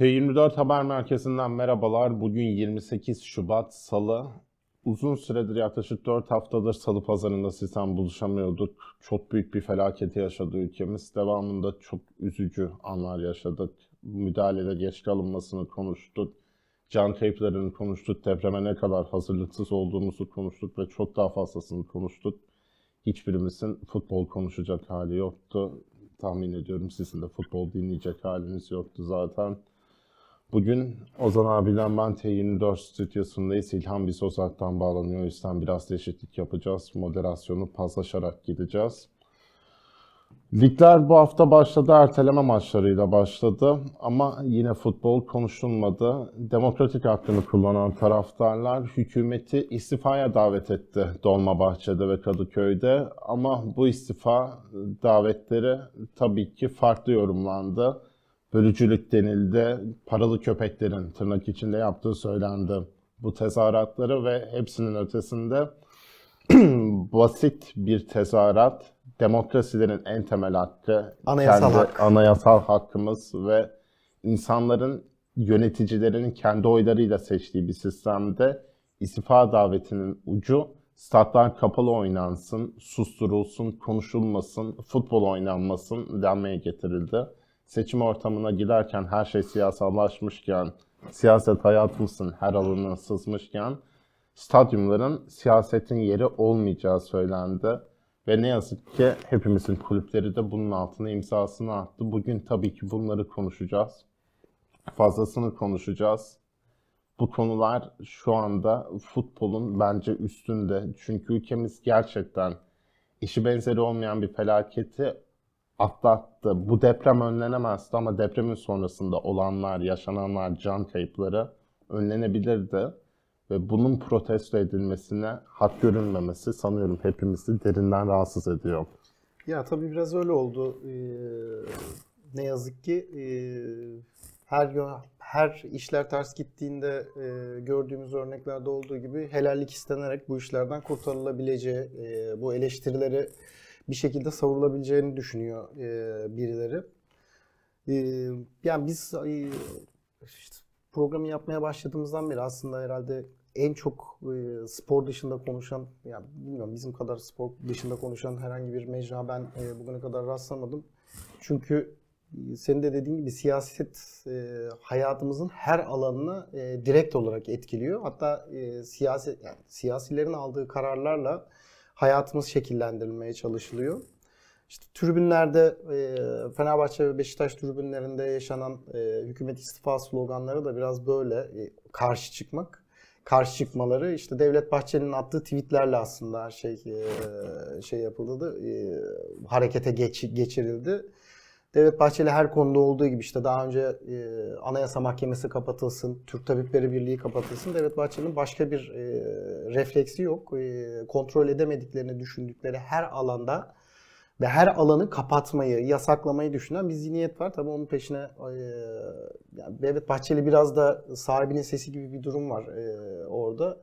T24 Haber Merkezi'nden merhabalar. Bugün 28 Şubat Salı. Uzun süredir yaklaşık 4 haftadır Salı pazarında sizden buluşamıyorduk. Çok büyük bir felaketi yaşadı ülkemiz. Devamında çok üzücü anlar yaşadık. Müdahalede geç kalınmasını konuştuk. Can kayıplarını konuştuk. Depreme ne kadar hazırlıksız olduğumuzu konuştuk ve çok daha fazlasını konuştuk. Hiçbirimizin futbol konuşacak hali yoktu. Tahmin ediyorum sizin de futbol dinleyecek haliniz yoktu zaten. Bugün Ozan abiyle ben T24 stüdyosundayız. İlhan bize uzaktan bağlanıyor. O yüzden biraz değişiklik yapacağız. Moderasyonu paslaşarak gideceğiz. Ligler bu hafta başladı. Erteleme maçlarıyla başladı. Ama yine futbol konuşulmadı. Demokratik hakkını kullanan taraftarlar hükümeti istifaya davet etti Dolmabahçe'de ve Kadıköy'de. Ama bu istifa davetleri tabii ki farklı yorumlandı bölücülük denildi. Paralı köpeklerin tırnak içinde yaptığı söylendi bu tezahüratları ve hepsinin ötesinde basit bir tezahürat, demokrasilerin en temel hakkı, Anayasal kendi hak. anayasal hakkımız ve insanların yöneticilerinin kendi oylarıyla seçtiği bir sistemde istifa davetinin ucu statlar kapalı oynansın, susturulsun, konuşulmasın, futbol oynanmasın denmeye getirildi seçim ortamına giderken her şey siyasallaşmışken, siyaset hayatımızın her alanına sızmışken stadyumların siyasetin yeri olmayacağı söylendi. Ve ne yazık ki hepimizin kulüpleri de bunun altına imzasını attı. Bugün tabii ki bunları konuşacağız. Fazlasını konuşacağız. Bu konular şu anda futbolun bence üstünde. Çünkü ülkemiz gerçekten işi benzeri olmayan bir felaketi atlattı. Bu deprem önlenemezdi ama depremin sonrasında olanlar, yaşananlar, can kayıpları önlenebilirdi. Ve bunun protesto edilmesine hak görünmemesi sanıyorum hepimizi derinden rahatsız ediyor. Ya tabii biraz öyle oldu. Ee, ne yazık ki e, her her işler ters gittiğinde e, gördüğümüz örneklerde olduğu gibi helallik istenerek bu işlerden kurtarılabileceği, e, bu eleştirileri bir şekilde savrulabileceğini düşünüyor e, birileri. E, yani biz e, işte programı yapmaya başladığımızdan beri aslında herhalde en çok spor dışında konuşan, yani bilmiyorum bizim kadar spor dışında konuşan herhangi bir mecra ben bugüne kadar rastlamadım. Çünkü senin de dediğin gibi siyaset hayatımızın her alanını direkt olarak etkiliyor. Hatta siyaset yani siyasilerin aldığı kararlarla hayatımız şekillendirilmeye çalışılıyor. İşte tribünlerde e, Fenerbahçe ve Beşiktaş tribünlerinde yaşanan e, hükümet istifa sloganları da biraz böyle e, karşı çıkmak. Karşı çıkmaları işte Devlet Bahçeli'nin attığı tweetlerle aslında her şey şey yapıldı, e, harekete geç, geçirildi. Devlet Bahçeli her konuda olduğu gibi işte daha önce e, Anayasa Mahkemesi kapatılsın, Türk Tabipleri Birliği kapatılsın. Devlet Bahçeli'nin başka bir e, refleksi yok. E, kontrol edemediklerini düşündükleri her alanda ve her alanı kapatmayı, yasaklamayı düşünen bir zihniyet var. Tabii onun peşine e, yani Devlet Bahçeli biraz da sahibinin sesi gibi bir durum var e, orada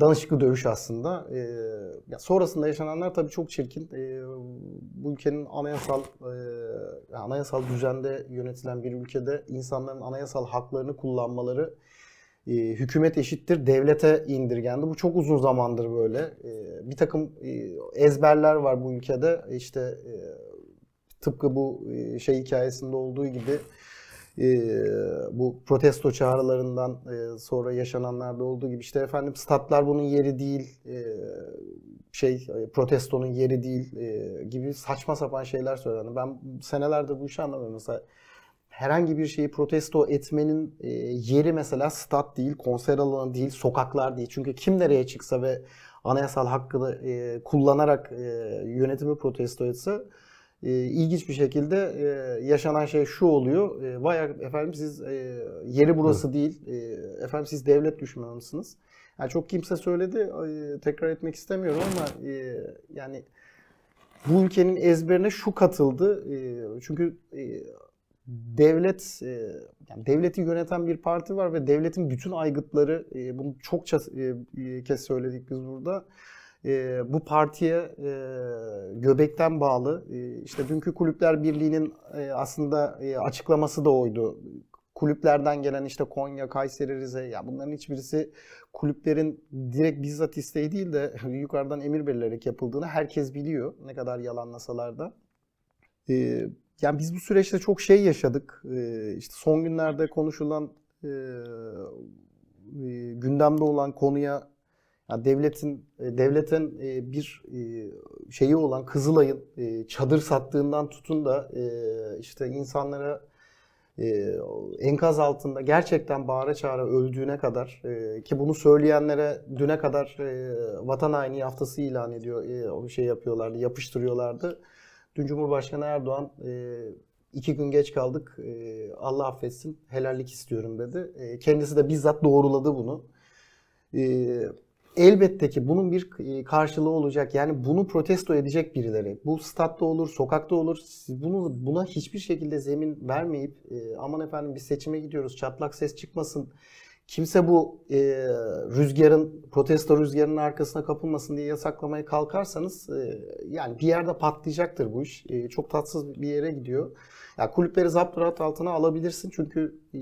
danışıklı dövüş aslında. E, ya sonrasında yaşananlar tabii çok çirkin. E, bu ülkenin anayasal e, anayasal düzende yönetilen bir ülkede insanların anayasal haklarını kullanmaları e, hükümet eşittir devlete indirgendi. Bu çok uzun zamandır böyle. E, bir takım e, ezberler var bu ülkede. İşte e, tıpkı bu e, şey hikayesinde olduğu gibi bu protesto çağrılarından e, sonra yaşananlarda olduğu gibi işte efendim statlar bunun yeri değil e, şey e, protestonun yeri değil gibi saçma sapan şeyler söylendi. Ben senelerdir bu işi anlamıyorum. Mesela herhangi bir şeyi protesto etmenin yeri mesela stat değil, konser alanı değil, sokaklar değil. Çünkü kim nereye çıksa ve anayasal hakkını kullanarak yönetimi protesto etse e, ilginç bir şekilde e, yaşanan şey şu oluyor. E, vay efendim siz e, yeri burası Hı. değil. E, efendim siz devlet düşmanı mısınız? Yani çok kimse söyledi. E, tekrar etmek istemiyorum ama e, yani bu ülkenin ezberine şu katıldı. E, çünkü e, devlet e, yani devleti yöneten bir parti var ve devletin bütün aygıtları e, bunu çokça e, kez söyledik biz burada e, bu partiye e, göbekten bağlı. E, işte dünkü Kulüpler Birliği'nin e, aslında e, açıklaması da oydu. Kulüplerden gelen işte Konya, Kayseri, Rize ya bunların hiçbirisi kulüplerin direkt bizzat isteği değil de yukarıdan emir verilerek yapıldığını herkes biliyor. Ne kadar yalanlasalar da. E, yani biz bu süreçte çok şey yaşadık. E, işte son günlerde konuşulan e, gündemde olan konuya yani devletin e, devletin e, bir e, şeyi olan Kızılay'ın çadır sattığından tutun da işte insanlara enkaz altında gerçekten bağıra çağıra öldüğüne kadar ki bunu söyleyenlere düne kadar vatan haini haftası ilan ediyor o şey yapıyorlardı yapıştırıyorlardı. Dün Cumhurbaşkanı Erdoğan iki gün geç kaldık Allah affetsin helallik istiyorum dedi. Kendisi de bizzat doğruladı bunu. Elbette ki bunun bir e, karşılığı olacak. Yani bunu protesto edecek birileri. Bu statta olur, sokakta olur. Siz bunu buna hiçbir şekilde zemin vermeyip e, aman efendim bir seçime gidiyoruz. Çatlak ses çıkmasın. Kimse bu e, rüzgarın, protesto rüzgarının arkasına kapılmasın diye yasaklamaya kalkarsanız e, yani bir yerde patlayacaktır bu iş. E, çok tatsız bir yere gidiyor. Ya kulüpleri zapt altına alabilirsin çünkü e,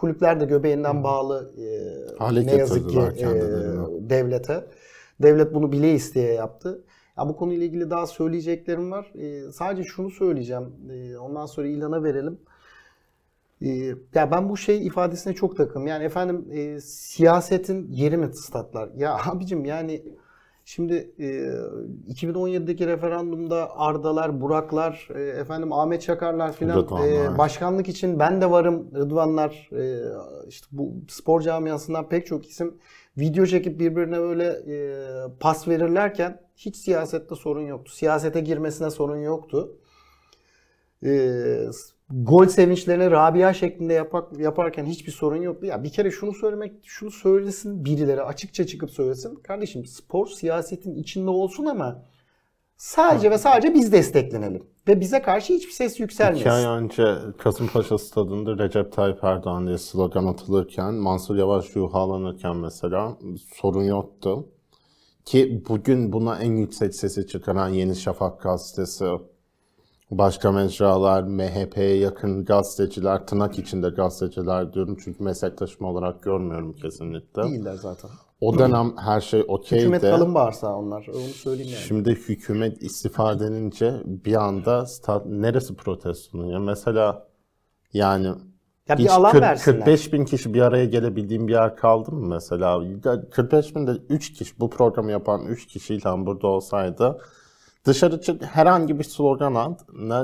kulüpler de göbeğinden bağlı e, Hale ne yazık ki e, devlete. Devlet bunu bile isteye yaptı. Ya bu konuyla ilgili daha söyleyeceklerim var. E, sadece şunu söyleyeceğim. E, ondan sonra ilana verelim. E, ya ben bu şey ifadesine çok takım. Yani efendim e, siyasetin yeri mi statlar? Ya abicim yani Şimdi e, 2017'deki referandumda Ardalar, Buraklar, e, efendim Ahmet Çakarlar filan e, başkanlık için ben de varım Rıdvanlar e, işte bu spor camiasından pek çok isim video çekip birbirine böyle e, pas verirlerken hiç siyasette sorun yoktu. Siyasete girmesine sorun yoktu. E, gol sevinçlerini Rabia şeklinde yapak, yaparken hiçbir sorun yoktu. Ya bir kere şunu söylemek, şunu söylesin birileri açıkça çıkıp söylesin. Kardeşim spor siyasetin içinde olsun ama sadece ve sadece biz desteklenelim. Ve bize karşı hiçbir ses İki ay yükselmesin. önce Kasımpaşa stadında Recep Tayyip Erdoğan diye slogan atılırken, Mansur Yavaş yuhalanırken mesela sorun yoktu. Ki bugün buna en yüksek sesi çıkaran Yeni Şafak gazetesi, başka mecralar, MHP'ye yakın gazeteciler, tırnak içinde gazeteciler diyorum çünkü meslektaşım olarak görmüyorum kesinlikle. Değiller zaten. O dönem her şey okey Hükümet kalın bağırsağı onlar. Onu söyleyeyim yani. şimdi hükümet istifa denince bir anda stat, neresi protestonun ya? Mesela yani Ya bir alan 40 versinler. 45 bin kişi bir araya gelebildiğim bir yer kaldı mı mesela? Ya 45 bin de 3 kişi, bu programı yapan 3 kişiyle burada olsaydı dışarı çık herhangi bir slogan at. Ne,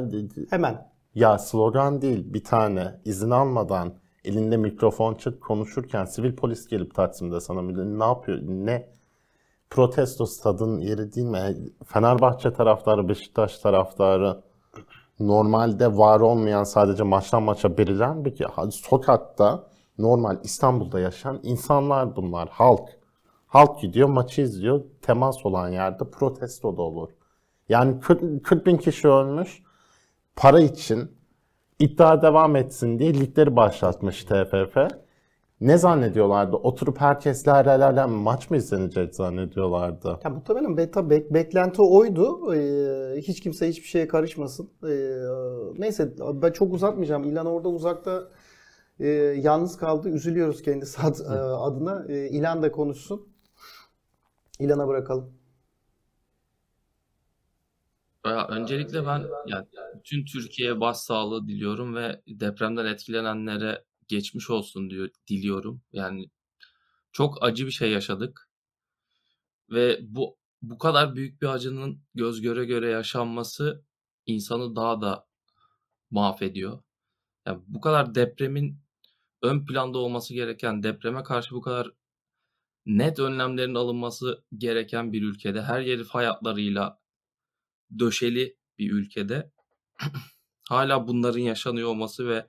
Hemen. ya slogan değil bir tane izin almadan elinde mikrofon çık konuşurken sivil polis gelip Taksim'de sana ne yapıyor ne protesto stadın yeri değil mi? Fenerbahçe taraftarı, Beşiktaş taraftarı normalde var olmayan sadece maçtan maça birilen bir ki sokakta normal İstanbul'da yaşayan insanlar bunlar halk. Halk gidiyor maçı izliyor temas olan yerde protesto da olur. Yani 40, 40 bin kişi ölmüş para için iddia devam etsin diye ligleri başlatmış TFF. Ne zannediyorlardı? Oturup herkesle ele maç mı izlenecek zannediyorlardı? Ya muhtemelen beta bek- beklenti oydu. Ee, hiç kimse hiçbir şeye karışmasın. Ee, neyse ben çok uzatmayacağım. İlan orada uzakta e, yalnız kaldı. Üzülüyoruz kendisi ad- e, adına. E, İlan da konuşsun. İlan'a bırakalım. Ya öncelikle ben ya bütün Türkiye'ye başsağlığı diliyorum ve depremden etkilenenlere geçmiş olsun diyor diliyorum. Yani çok acı bir şey yaşadık ve bu bu kadar büyük bir acının göz göre göre yaşanması insanı daha da mahvediyor. Yani bu kadar depremin ön planda olması gereken, depreme karşı bu kadar net önlemlerin alınması gereken bir ülkede, her yeri fay hatlarıyla döşeli bir ülkede hala bunların yaşanıyor olması ve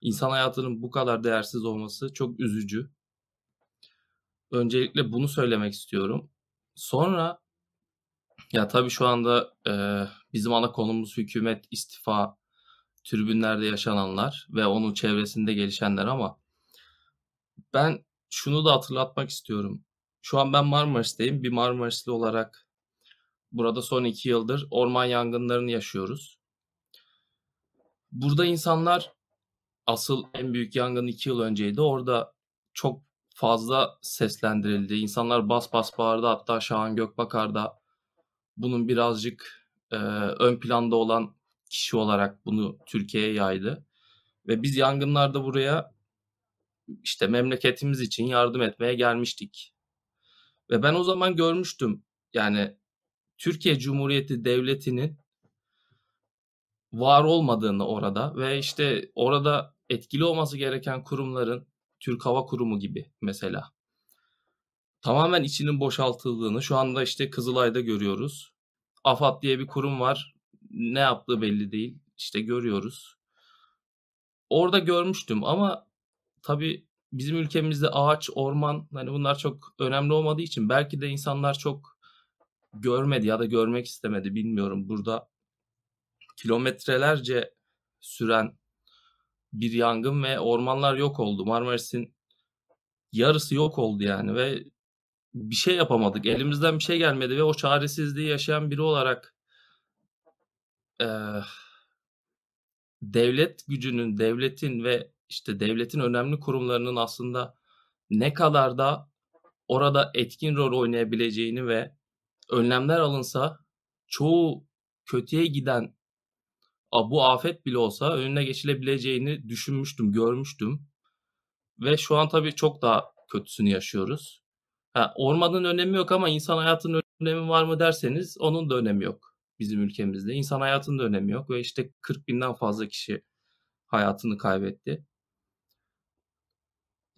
insan hayatının bu kadar değersiz olması çok üzücü. Öncelikle bunu söylemek istiyorum. Sonra ya tabii şu anda e, bizim ana konumuz hükümet istifa, tribünlerde yaşananlar ve onun çevresinde gelişenler ama ben şunu da hatırlatmak istiyorum. Şu an ben Marmaris'teyim. Bir Marmarisli olarak burada son iki yıldır orman yangınlarını yaşıyoruz. Burada insanlar asıl en büyük yangın iki yıl önceydi. Orada çok fazla seslendirildi. İnsanlar bas bas bağırdı. Hatta Şahan Gökbakar da bunun birazcık e, ön planda olan kişi olarak bunu Türkiye'ye yaydı. Ve biz yangınlarda buraya işte memleketimiz için yardım etmeye gelmiştik. Ve ben o zaman görmüştüm yani Türkiye Cumhuriyeti Devleti'nin var olmadığını orada ve işte orada etkili olması gereken kurumların Türk Hava Kurumu gibi mesela tamamen içinin boşaltıldığını şu anda işte Kızılay'da görüyoruz. AFAD diye bir kurum var. Ne yaptığı belli değil. İşte görüyoruz. Orada görmüştüm ama tabii bizim ülkemizde ağaç, orman hani bunlar çok önemli olmadığı için belki de insanlar çok görmedi ya da görmek istemedi bilmiyorum. Burada kilometrelerce süren bir yangın ve ormanlar yok oldu. Marmaris'in yarısı yok oldu yani ve bir şey yapamadık. Elimizden bir şey gelmedi ve o çaresizliği yaşayan biri olarak e, devlet gücünün, devletin ve işte devletin önemli kurumlarının aslında ne kadar da orada etkin rol oynayabileceğini ve önlemler alınsa çoğu kötüye giden bu afet bile olsa önüne geçilebileceğini düşünmüştüm, görmüştüm. Ve şu an tabii çok daha kötüsünü yaşıyoruz. Ha, ormanın önemi yok ama insan hayatının önemi var mı derseniz onun da önemi yok bizim ülkemizde. İnsan hayatının da önemi yok ve işte 40 binden fazla kişi hayatını kaybetti.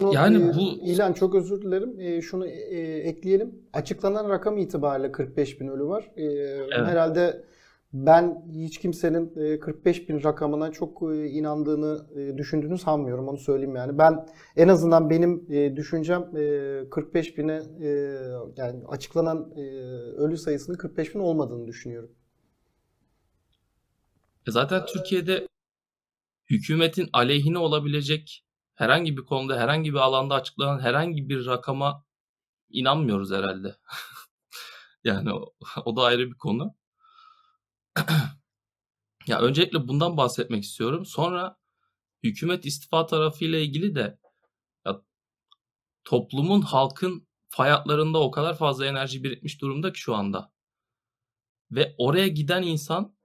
Yani e, bu İlan çok özür dilerim. E, şunu e, ekleyelim. Açıklanan rakam itibariyle 45 bin ölü var. E, evet. Herhalde ben hiç kimsenin 45 e, bin rakamına çok inandığını düşündüğünü sanmıyorum. Onu söyleyeyim yani. Ben en azından benim düşüncem 45 bine yani açıklanan ölü sayısının 45 bin olmadığını düşünüyorum. Zaten Türkiye'de hükümetin aleyhine olabilecek herhangi bir konuda, herhangi bir alanda açıklanan herhangi bir rakama inanmıyoruz herhalde. yani o, o da ayrı bir konu. ya öncelikle bundan bahsetmek istiyorum. Sonra hükümet istifa tarafıyla ilgili de ya, toplumun, halkın fayatlarında o kadar fazla enerji birikmiş durumda ki şu anda. Ve oraya giden insan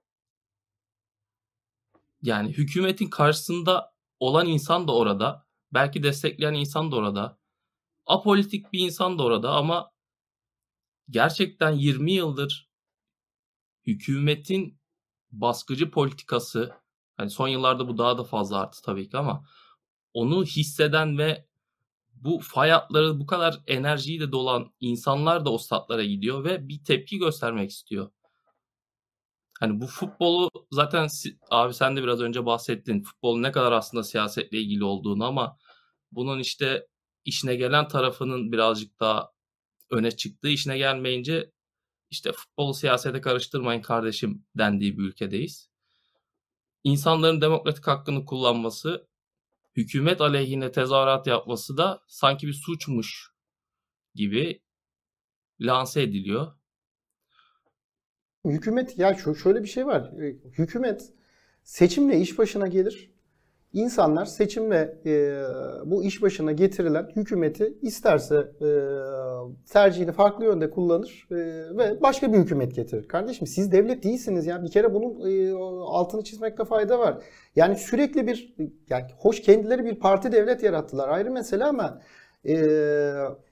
yani hükümetin karşısında olan insan da orada. Belki destekleyen insan da orada. Apolitik bir insan da orada ama gerçekten 20 yıldır hükümetin baskıcı politikası hani son yıllarda bu daha da fazla arttı tabii ki ama onu hisseden ve bu fay hatları bu kadar enerjiyle dolan insanlar da o statlara gidiyor ve bir tepki göstermek istiyor. Hani bu futbolu zaten abi sen de biraz önce bahsettin. Futbolun ne kadar aslında siyasetle ilgili olduğunu ama bunun işte işine gelen tarafının birazcık daha öne çıktığı, işine gelmeyince işte futbolu siyasete karıştırmayın kardeşim dendiği bir ülkedeyiz. İnsanların demokratik hakkını kullanması, hükümet aleyhine tezahürat yapması da sanki bir suçmuş gibi lanse ediliyor. Hükümet ya şöyle bir şey var. Hükümet seçimle iş başına gelir İnsanlar seçimle e, bu iş başına getirilen hükümeti isterse e, tercihini farklı yönde kullanır e, ve başka bir hükümet getirir. Kardeşim siz devlet değilsiniz ya. Bir kere bunun e, altını çizmekte fayda var. Yani sürekli bir yani hoş kendileri bir parti devlet yarattılar. Ayrı mesele ama e,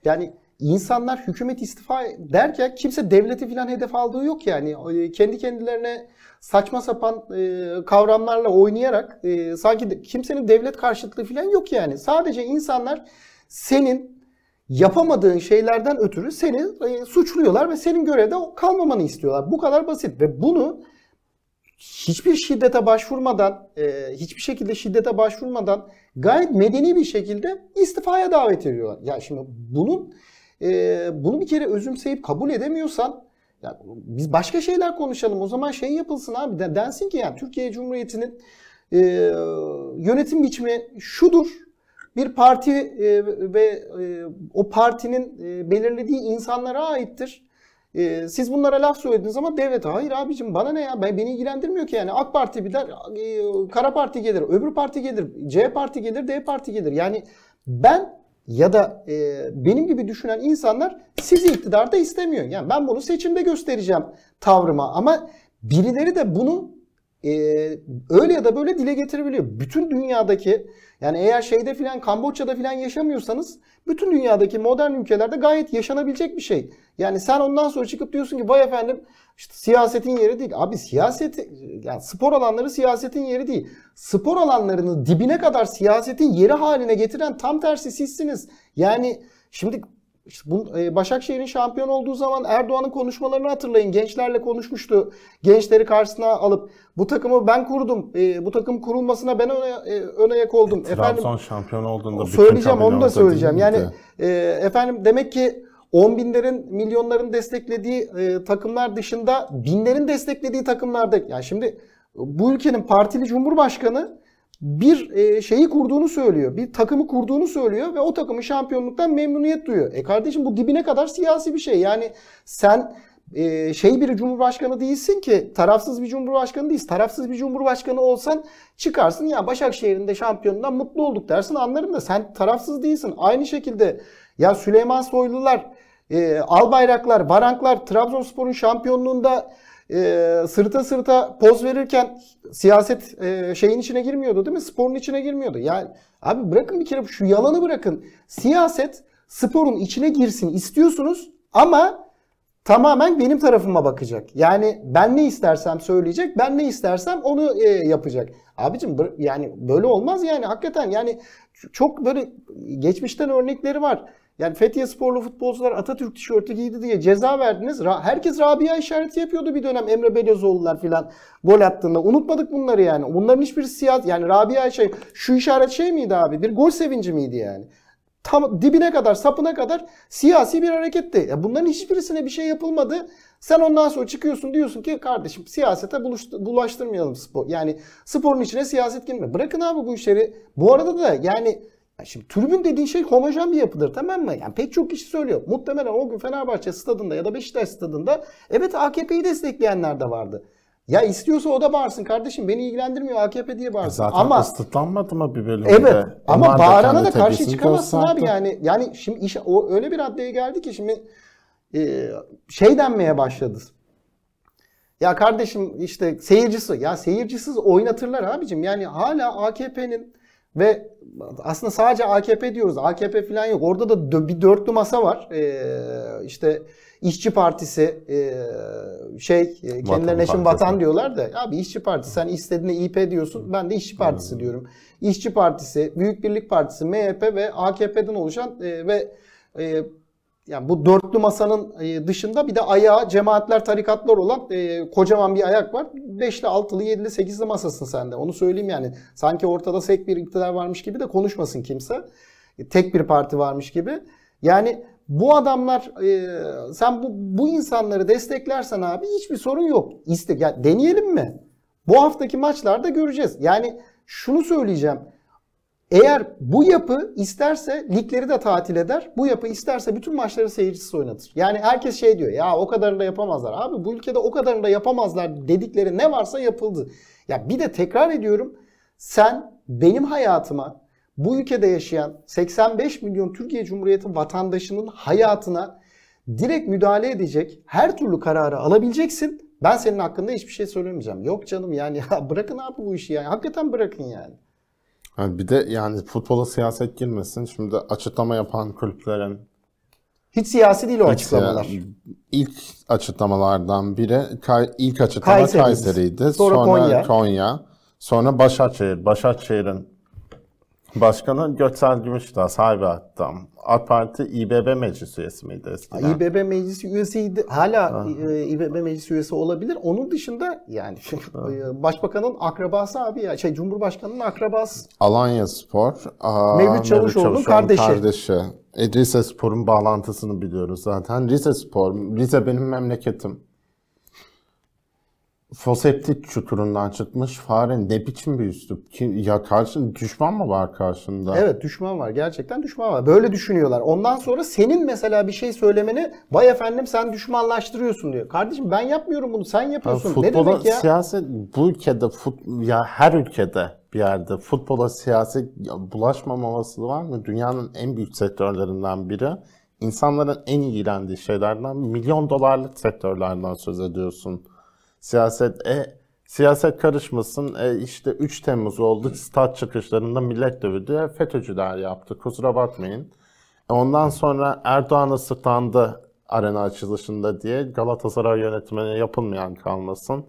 yani insanlar hükümet istifa derken kimse devleti filan hedef aldığı yok yani. E, kendi kendilerine saçma sapan e, kavramlarla oynayarak e, sanki kimsenin devlet karşıtlığı falan yok yani. Sadece insanlar senin yapamadığın şeylerden ötürü seni suçluyorlar ve senin görevde kalmamanı istiyorlar. Bu kadar basit ve bunu hiçbir şiddete başvurmadan, hiçbir şekilde şiddete başvurmadan gayet medeni bir şekilde istifaya davet ediyorlar. Ya yani şimdi bunun e, bunu bir kere özümseyip kabul edemiyorsan yani biz başka şeyler konuşalım. O zaman şey yapılsın abi. Densin ki yani Türkiye Cumhuriyeti'nin e, yönetim biçimi şudur. bir parti e, ve e, o partinin e, belirlediği insanlara aittir. E, siz bunlara laf söylediniz ama devlete hayır abicim bana ne ya ben, beni ilgilendirmiyor ki yani AK Parti bir der e, Kara Parti gelir öbür parti gelir C Parti gelir D Parti gelir yani ben ya da e, benim gibi düşünen insanlar sizi iktidarda istemiyor. Yani ben bunu seçimde göstereceğim tavrıma ama birileri de bunu e, öyle ya da böyle dile getirebiliyor. Bütün dünyadaki yani eğer şeyde filan Kamboçya'da filan yaşamıyorsanız bütün dünyadaki modern ülkelerde gayet yaşanabilecek bir şey. Yani sen ondan sonra çıkıp diyorsun ki vay efendim işte siyasetin yeri değil. Abi siyaset yani spor alanları siyasetin yeri değil. Spor alanlarını dibine kadar siyasetin yeri haline getiren tam tersi sizsiniz. Yani şimdi işte bu, e, Başakşehir'in şampiyon olduğu zaman Erdoğan'ın konuşmalarını hatırlayın. Gençlerle konuşmuştu. Gençleri karşısına alıp bu takımı ben kurdum. E, bu takım kurulmasına ben öne, e, ön ayak oldum. Trabzon şampiyon olduğunda söyleyeceğim onu da söyleyeceğim. Yani e, efendim demek ki on binlerin, milyonların desteklediği e, takımlar dışında binlerin desteklediği takımlarda yani şimdi bu ülkenin partili cumhurbaşkanı bir e, şeyi kurduğunu söylüyor. Bir takımı kurduğunu söylüyor ve o takımın şampiyonluktan memnuniyet duyuyor. E kardeşim bu dibine kadar siyasi bir şey. Yani sen e, şey bir cumhurbaşkanı değilsin ki tarafsız bir cumhurbaşkanı değilsin. Tarafsız bir cumhurbaşkanı olsan çıkarsın ya Başakşehir'in de şampiyonundan mutlu olduk dersin anlarım da sen tarafsız değilsin. Aynı şekilde ya Süleyman Soylular, e, Albayraklar, Varanklar Trabzonspor'un şampiyonluğunda e, sırta sırta poz verirken siyaset e, şeyin içine girmiyordu değil mi? Sporun içine girmiyordu. Yani abi bırakın bir kere şu yalanı bırakın. Siyaset sporun içine girsin istiyorsunuz ama tamamen benim tarafıma bakacak. Yani ben ne istersem söyleyecek, ben ne istersem onu e, yapacak. Abicim yani böyle olmaz yani hakikaten yani çok böyle geçmişten örnekleri var. Yani Fethiye sporlu futbolcular Atatürk tişörtü giydi diye ceza verdiniz. Herkes Rabia işareti yapıyordu bir dönem Emre Belözoğlu'lar filan gol attığında. Unutmadık bunları yani. Bunların hiçbir siyasi yani Rabia şey şu işaret şey miydi abi? Bir gol sevinci miydi yani? tam dibine kadar, sapına kadar siyasi bir hareketti. Ya bunların hiçbirisine bir şey yapılmadı. Sen ondan sonra çıkıyorsun diyorsun ki kardeşim siyasete bulaştırmayalım spor. Yani sporun içine siyaset girme. Bırakın abi bu işleri. Bu arada da yani şimdi tribün dediğin şey homojen bir yapıdır tamam mı? Yani pek çok kişi söylüyor. Muhtemelen o gün Fenerbahçe stadında ya da Beşiktaş stadında evet AKP'yi destekleyenler de vardı. Ya istiyorsa o da bağırsın kardeşim beni ilgilendirmiyor AKP diye bağırsın. Zaten Ama ıslıklanmadı mı bir bölümde? Evet ama Onlar bağırana da karşı çıkamazsın abi yani. Yani şimdi iş o öyle bir raddeye geldi ki şimdi e, şey denmeye başladı. Ya kardeşim işte seyircisi ya seyircisiz oynatırlar abicim. Yani hala AKP'nin ve aslında sadece AKP diyoruz. AKP falan yok. Orada da bir dörtlü masa var. Ee, işte İşçi Partisi e, şey e, kendilerine şimdi vatan diyorlar da abi İşçi Partisi sen istediğine İP diyorsun. Ben de İşçi Partisi diyorum. İşçi Partisi, Büyük Birlik Partisi, MHP ve AKP'den oluşan e, ve e, yani bu dörtlü masanın e, dışında bir de ayağı cemaatler, tarikatlar olan e, kocaman bir ayak var. Beşli, altılı, yedili, sekizli masasın sen de. Onu söyleyeyim yani. Sanki ortada sek bir iktidar varmış gibi de konuşmasın kimse. E, Tek bir parti varmış gibi. Yani bu adamlar e, sen bu bu insanları desteklersen abi hiçbir sorun yok. İste ya deneyelim mi? Bu haftaki maçlarda göreceğiz. Yani şunu söyleyeceğim. Eğer bu yapı isterse ligleri de tatil eder. Bu yapı isterse bütün maçları seyircisiz oynatır. Yani herkes şey diyor ya o kadarını da yapamazlar. Abi bu ülkede o kadarını da yapamazlar dedikleri ne varsa yapıldı. Ya bir de tekrar ediyorum. Sen benim hayatıma bu ülkede yaşayan 85 milyon Türkiye Cumhuriyeti vatandaşının hayatına direkt müdahale edecek her türlü kararı alabileceksin. Ben senin hakkında hiçbir şey söylemeyeceğim. Yok canım yani ya bırakın abi bu işi yani. Hakikaten bırakın yani. Yani bir de yani futbola siyaset girmesin. Şimdi açıklama yapan kulüplerin Hiç siyasi değil o ilk, açıklamalar. ilk açıklamalardan biri Kay- ilk açıklama Kayseri'ydi. Kayseri'ydi. Sonra Konya. Konya. Sonra Başakşehir. Başakşehir'in başkanı Göksel Gümüşdağ sahibi hatta. AK Parti İBB meclis üyesi miydi eskiden? İBB meclisi üyesiydi. Hala e, İBB meclisi üyesi olabilir. Onun dışında yani e, başbakanın akrabası abi ya şey Cumhurbaşkanının akrabası. Alanya Spor. aa, Mevlüt Çavuşoğlu'nun kardeşi. kardeşi. E, Rize Spor'un bağlantısını biliyoruz zaten. Rize Spor, Rize benim memleketim. Foseptik çukurundan çıkmış fare ne biçim bir üslup? Ki, ya karşı düşman mı var karşında? Evet düşman var. Gerçekten düşman var. Böyle düşünüyorlar. Ondan sonra senin mesela bir şey söylemeni vay efendim sen düşmanlaştırıyorsun diyor. Kardeşim ben yapmıyorum bunu sen Ya yapıyorsun. ne futbola demek ya? siyaset bu ülkede fut, ya her ülkede bir yerde futbola siyaset ya bulaşmaması var mı? Dünyanın en büyük sektörlerinden biri. İnsanların en ilgilendiği şeylerden milyon dolarlık sektörlerden söz ediyorsun. Siyaset e siyaset karışmasın. E işte 3 Temmuz oldu. Stat çıkışlarında millet dövdü. E, FETÖ'cüler yaptı. Kusura bakmayın. E, ondan sonra Erdoğan ısıtlandı arena açılışında diye Galatasaray yönetimine yapılmayan kalmasın.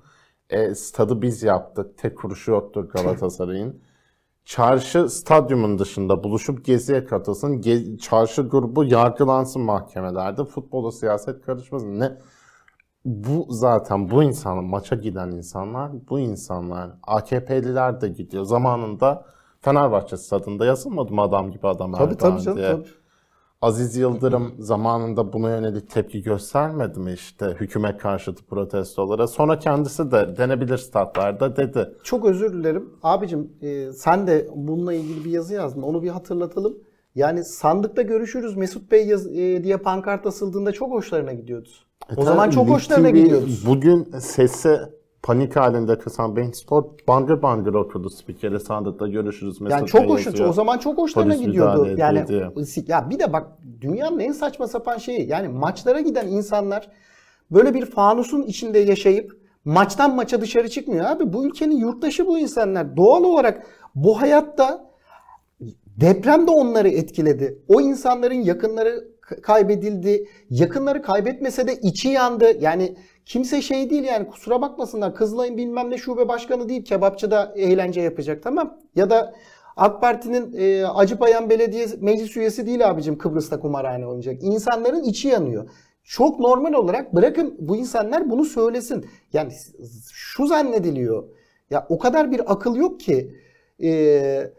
E, stadı biz yaptık. Tek kuruşu yoktur Galatasaray'ın. Çarşı stadyumun dışında buluşup geziye katılsın. Ge- çarşı grubu yargılansın mahkemelerde. Futbola siyaset karışmasın. Ne? Bu zaten bu insan maça giden insanlar bu insanlar. AKP'liler de gidiyor. Zamanında Fenerbahçe stadında yazılmadı mı adam gibi adam Tabii Erdoğan tabii canım diye. tabii. Aziz Yıldırım zamanında buna yönelik tepki göstermedi mi işte hükümet karşıtı protestolara? Sonra kendisi de denebilir statlarda dedi. Çok özür dilerim. Abicim e, sen de bununla ilgili bir yazı yazdın. Onu bir hatırlatalım. Yani sandıkta görüşürüz Mesut Bey yaz- e, diye pankart asıldığında çok hoşlarına gidiyordu. E o zaman çok hoşlarına TV gidiyordu. Bugün sesi panik halinde kısan Bein Sport bangır bangır okudu spikeri sandıkta görüşürüz Mesut Yani çok hoş o zaman çok hoşlarına Polis gidiyordu. Yani ya bir de bak dünyanın en saçma sapan şeyi yani maçlara giden insanlar böyle bir fanusun içinde yaşayıp maçtan maça dışarı çıkmıyor abi. Bu ülkenin yurttaşı bu insanlar. Doğal olarak bu hayatta deprem de onları etkiledi. O insanların yakınları kaybedildi. Yakınları kaybetmese de içi yandı. Yani kimse şey değil yani kusura bakmasınlar. Kızılay'ın bilmem ne şube başkanı değil. Kebapçıda eğlence yapacak tamam. Ya da AK Parti'nin e, Acıpayam Belediye Meclis üyesi değil abicim Kıbrıs'ta kumarhane oynayacak. İnsanların içi yanıyor. Çok normal olarak bırakın bu insanlar bunu söylesin. Yani şu zannediliyor. Ya o kadar bir akıl yok ki. E,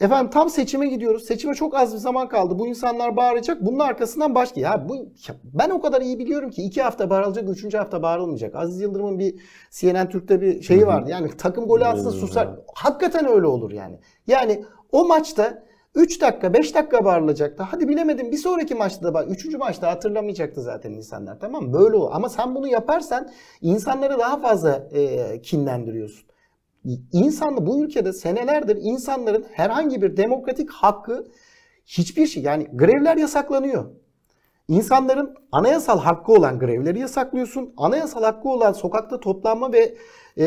Efendim tam seçime gidiyoruz. Seçime çok az bir zaman kaldı. Bu insanlar bağıracak. Bunun arkasından başka. Ya bu ya ben o kadar iyi biliyorum ki iki hafta bağırılacak, üçüncü hafta bağırılmayacak. Aziz Yıldırım'ın bir CNN Türk'te bir şeyi vardı. Yani takım golü atsın susar. Hakikaten öyle olur yani. Yani o maçta 3 dakika 5 dakika bağırılacaktı. Hadi bilemedim bir sonraki maçta da bak 3. maçta hatırlamayacaktı zaten insanlar tamam mı? Böyle o. Ama sen bunu yaparsan insanları daha fazla e, kinlendiriyorsun. İnsanlı bu ülkede senelerdir insanların herhangi bir demokratik hakkı hiçbir şey yani grevler yasaklanıyor. İnsanların anayasal hakkı olan grevleri yasaklıyorsun. Anayasal hakkı olan sokakta toplanma ve e,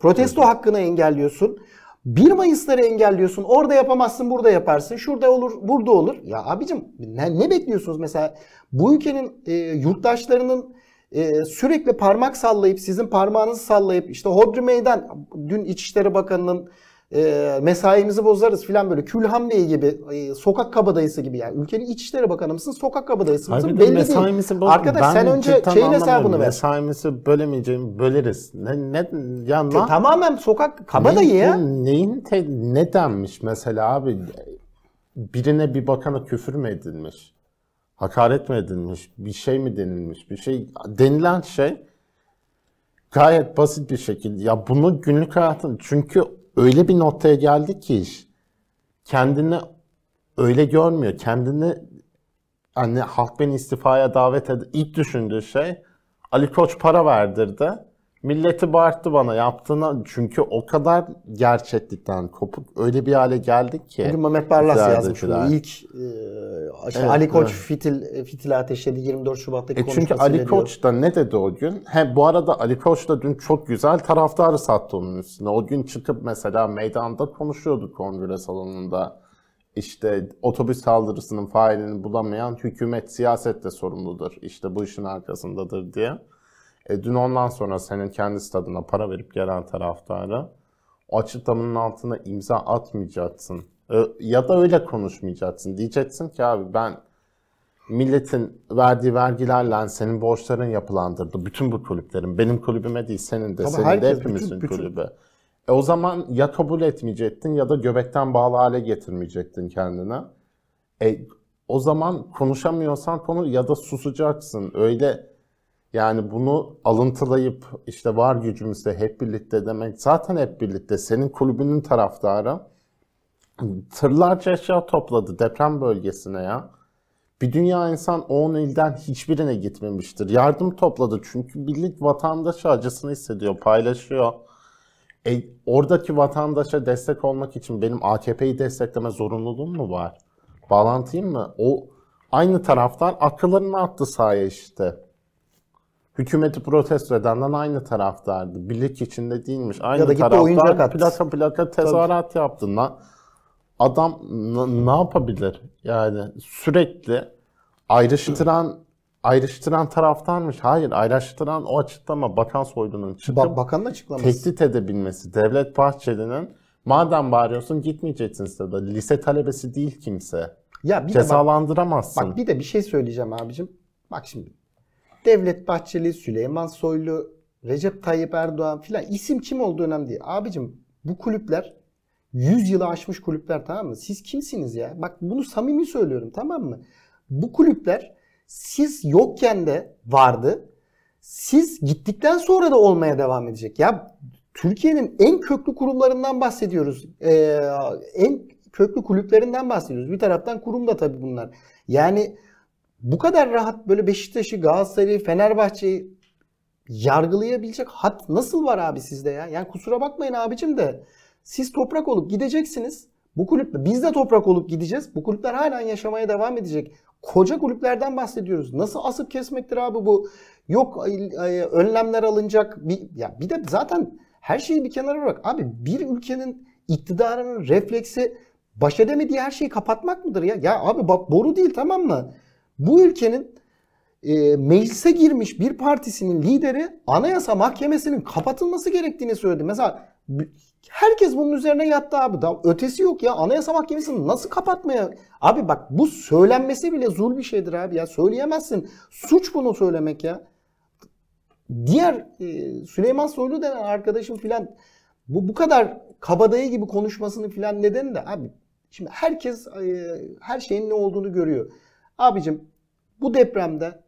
protesto hakkını engelliyorsun. 1 Mayıs'ları engelliyorsun. Orada yapamazsın, burada yaparsın. Şurada olur, burada olur. Ya abicim ne, ne bekliyorsunuz mesela? Bu ülkenin e, yurttaşlarının e, sürekli parmak sallayıp sizin parmağınızı sallayıp işte Hodri Meydan dün İçişleri Bakanı'nın e, mesaimizi bozarız filan böyle Külhan Bey gibi e, sokak kabadayısı gibi yani ülkenin İçişleri Bakanı mısın sokak kabadayısı mısın Hayır, belli değil. mesaimizi boz- Arkadaş Ben sen önce şeyin hesabını ver. Mesaimizi bölemeyeceğim böleriz. Ne, ne, ya ne, Tamamen sokak kabadayı ne, ya. Neyin te- ne denmiş mesela abi? Birine bir bakana küfür mü edilmiş? Hakaret mi edilmiş? Bir şey mi denilmiş? Bir şey denilen şey gayet basit bir şekilde. Ya bunu günlük hayatın çünkü öyle bir noktaya geldi ki iş kendini öyle görmüyor. Kendini hani halk beni istifaya davet ed ilk düşündüğü şey Ali Koç para verdirdi. Milleti bağırttı bana yaptığına çünkü o kadar gerçeklikten kopuk öyle bir hale geldik ki. Bugün Mehmet Barlas yazmış bunu. İlk e, işte Evet, Ali Koç evet. fitil fitil ateşledi 24 Şubat'taki E çünkü Ali diyor. Koç da ne dedi o gün? He, bu arada Ali Koç da dün çok güzel taraftarı sattı onun üstüne. O gün çıkıp mesela meydanda konuşuyordu kongre salonunda. İşte otobüs saldırısının failini bulamayan hükümet siyasetle sorumludur. İşte bu işin arkasındadır diye. E, dün ondan sonra senin kendi stadına para verip gelen taraftarı o açıklamanın altına imza atmayacaksın. E, ya da öyle konuşmayacaksın. Diyeceksin ki abi ben milletin verdiği vergilerle senin borçların yapılandırdı. Bütün bu kulüplerin. Benim kulübüme değil senin de. Tabii senin de hepimizin bütün- bütün- kulübü. E o zaman ya kabul etmeyecektin ya da göbekten bağlı hale getirmeyecektin kendine. E o zaman konuşamıyorsan konu ya da susacaksın. Öyle Yani bunu alıntılayıp işte var gücümüzle hep birlikte demek zaten hep birlikte senin kulübünün taraftarı tırlarca eşya topladı deprem bölgesine ya. Bir dünya insan 10 ilden hiçbirine gitmemiştir. Yardım topladı çünkü birlik vatandaşı acısını hissediyor, paylaşıyor. E, oradaki vatandaşa destek olmak için benim AKP'yi destekleme zorunluluğum mu var? Bağlantıyım mı? O aynı taraftar akıllarını attı sahaya işte. Hükümeti protesto edenden aynı taraftardı. Birlik içinde değilmiş. Aynı Ya da gitti oyuncak attı. plaka plaka tezahürat yaptı. Na- adam ne yapabilir? Yani sürekli ayrıştıran ayrıştıran taraftarmış. Hayır, ayrıştıran o açıklama Bakan Soylu'nun çıkıp Ba- bakanın açıklaması. tehdit edebilmesi. Devlet Bahçeli'nin madem bağırıyorsun gitmeyeceksin stada. Lise talebesi değil kimse. Ya bir de bak, Cezalandıramazsın. bak bir de bir şey söyleyeceğim abicim. Bak şimdi. Devlet Bahçeli, Süleyman Soylu, Recep Tayyip Erdoğan filan isim kim olduğu önemli değil. Abicim bu kulüpler 100 yılı aşmış kulüpler tamam mı? Siz kimsiniz ya? Bak bunu samimi söylüyorum tamam mı? Bu kulüpler siz yokken de vardı. Siz gittikten sonra da olmaya devam edecek. Ya Türkiye'nin en köklü kurumlarından bahsediyoruz. Ee, en köklü kulüplerinden bahsediyoruz. Bir taraftan kurum da tabii bunlar. Yani bu kadar rahat böyle Beşiktaş'ı, Galatasaray'ı, Fenerbahçe'yi yargılayabilecek hat nasıl var abi sizde ya? Yani kusura bakmayın abicim de siz toprak olup gideceksiniz. Bu kulüp biz de toprak olup gideceğiz. Bu kulüpler halen yaşamaya devam edecek. Koca kulüplerden bahsediyoruz. Nasıl asıp kesmektir abi bu? Yok önlemler alınacak. Bir, ya bir de zaten her şeyi bir kenara bırak. Abi bir ülkenin iktidarının refleksi baş edemediği her şeyi kapatmak mıdır ya? Ya abi bak boru değil tamam mı? Bu ülkenin e, meclise girmiş bir partisinin lideri anayasa mahkemesinin kapatılması gerektiğini söyledi. Mesela herkes bunun üzerine yattı abi. Daha ötesi yok ya. Anayasa mahkemesini nasıl kapatmaya? Abi bak bu söylenmesi bile zul bir şeydir abi ya. Söyleyemezsin. Suç bunu söylemek ya. Diğer e, Süleyman Soylu denen arkadaşım filan bu bu kadar kabadayı gibi konuşmasını filan nedeni de abi şimdi herkes e, her şeyin ne olduğunu görüyor. Abicim bu depremde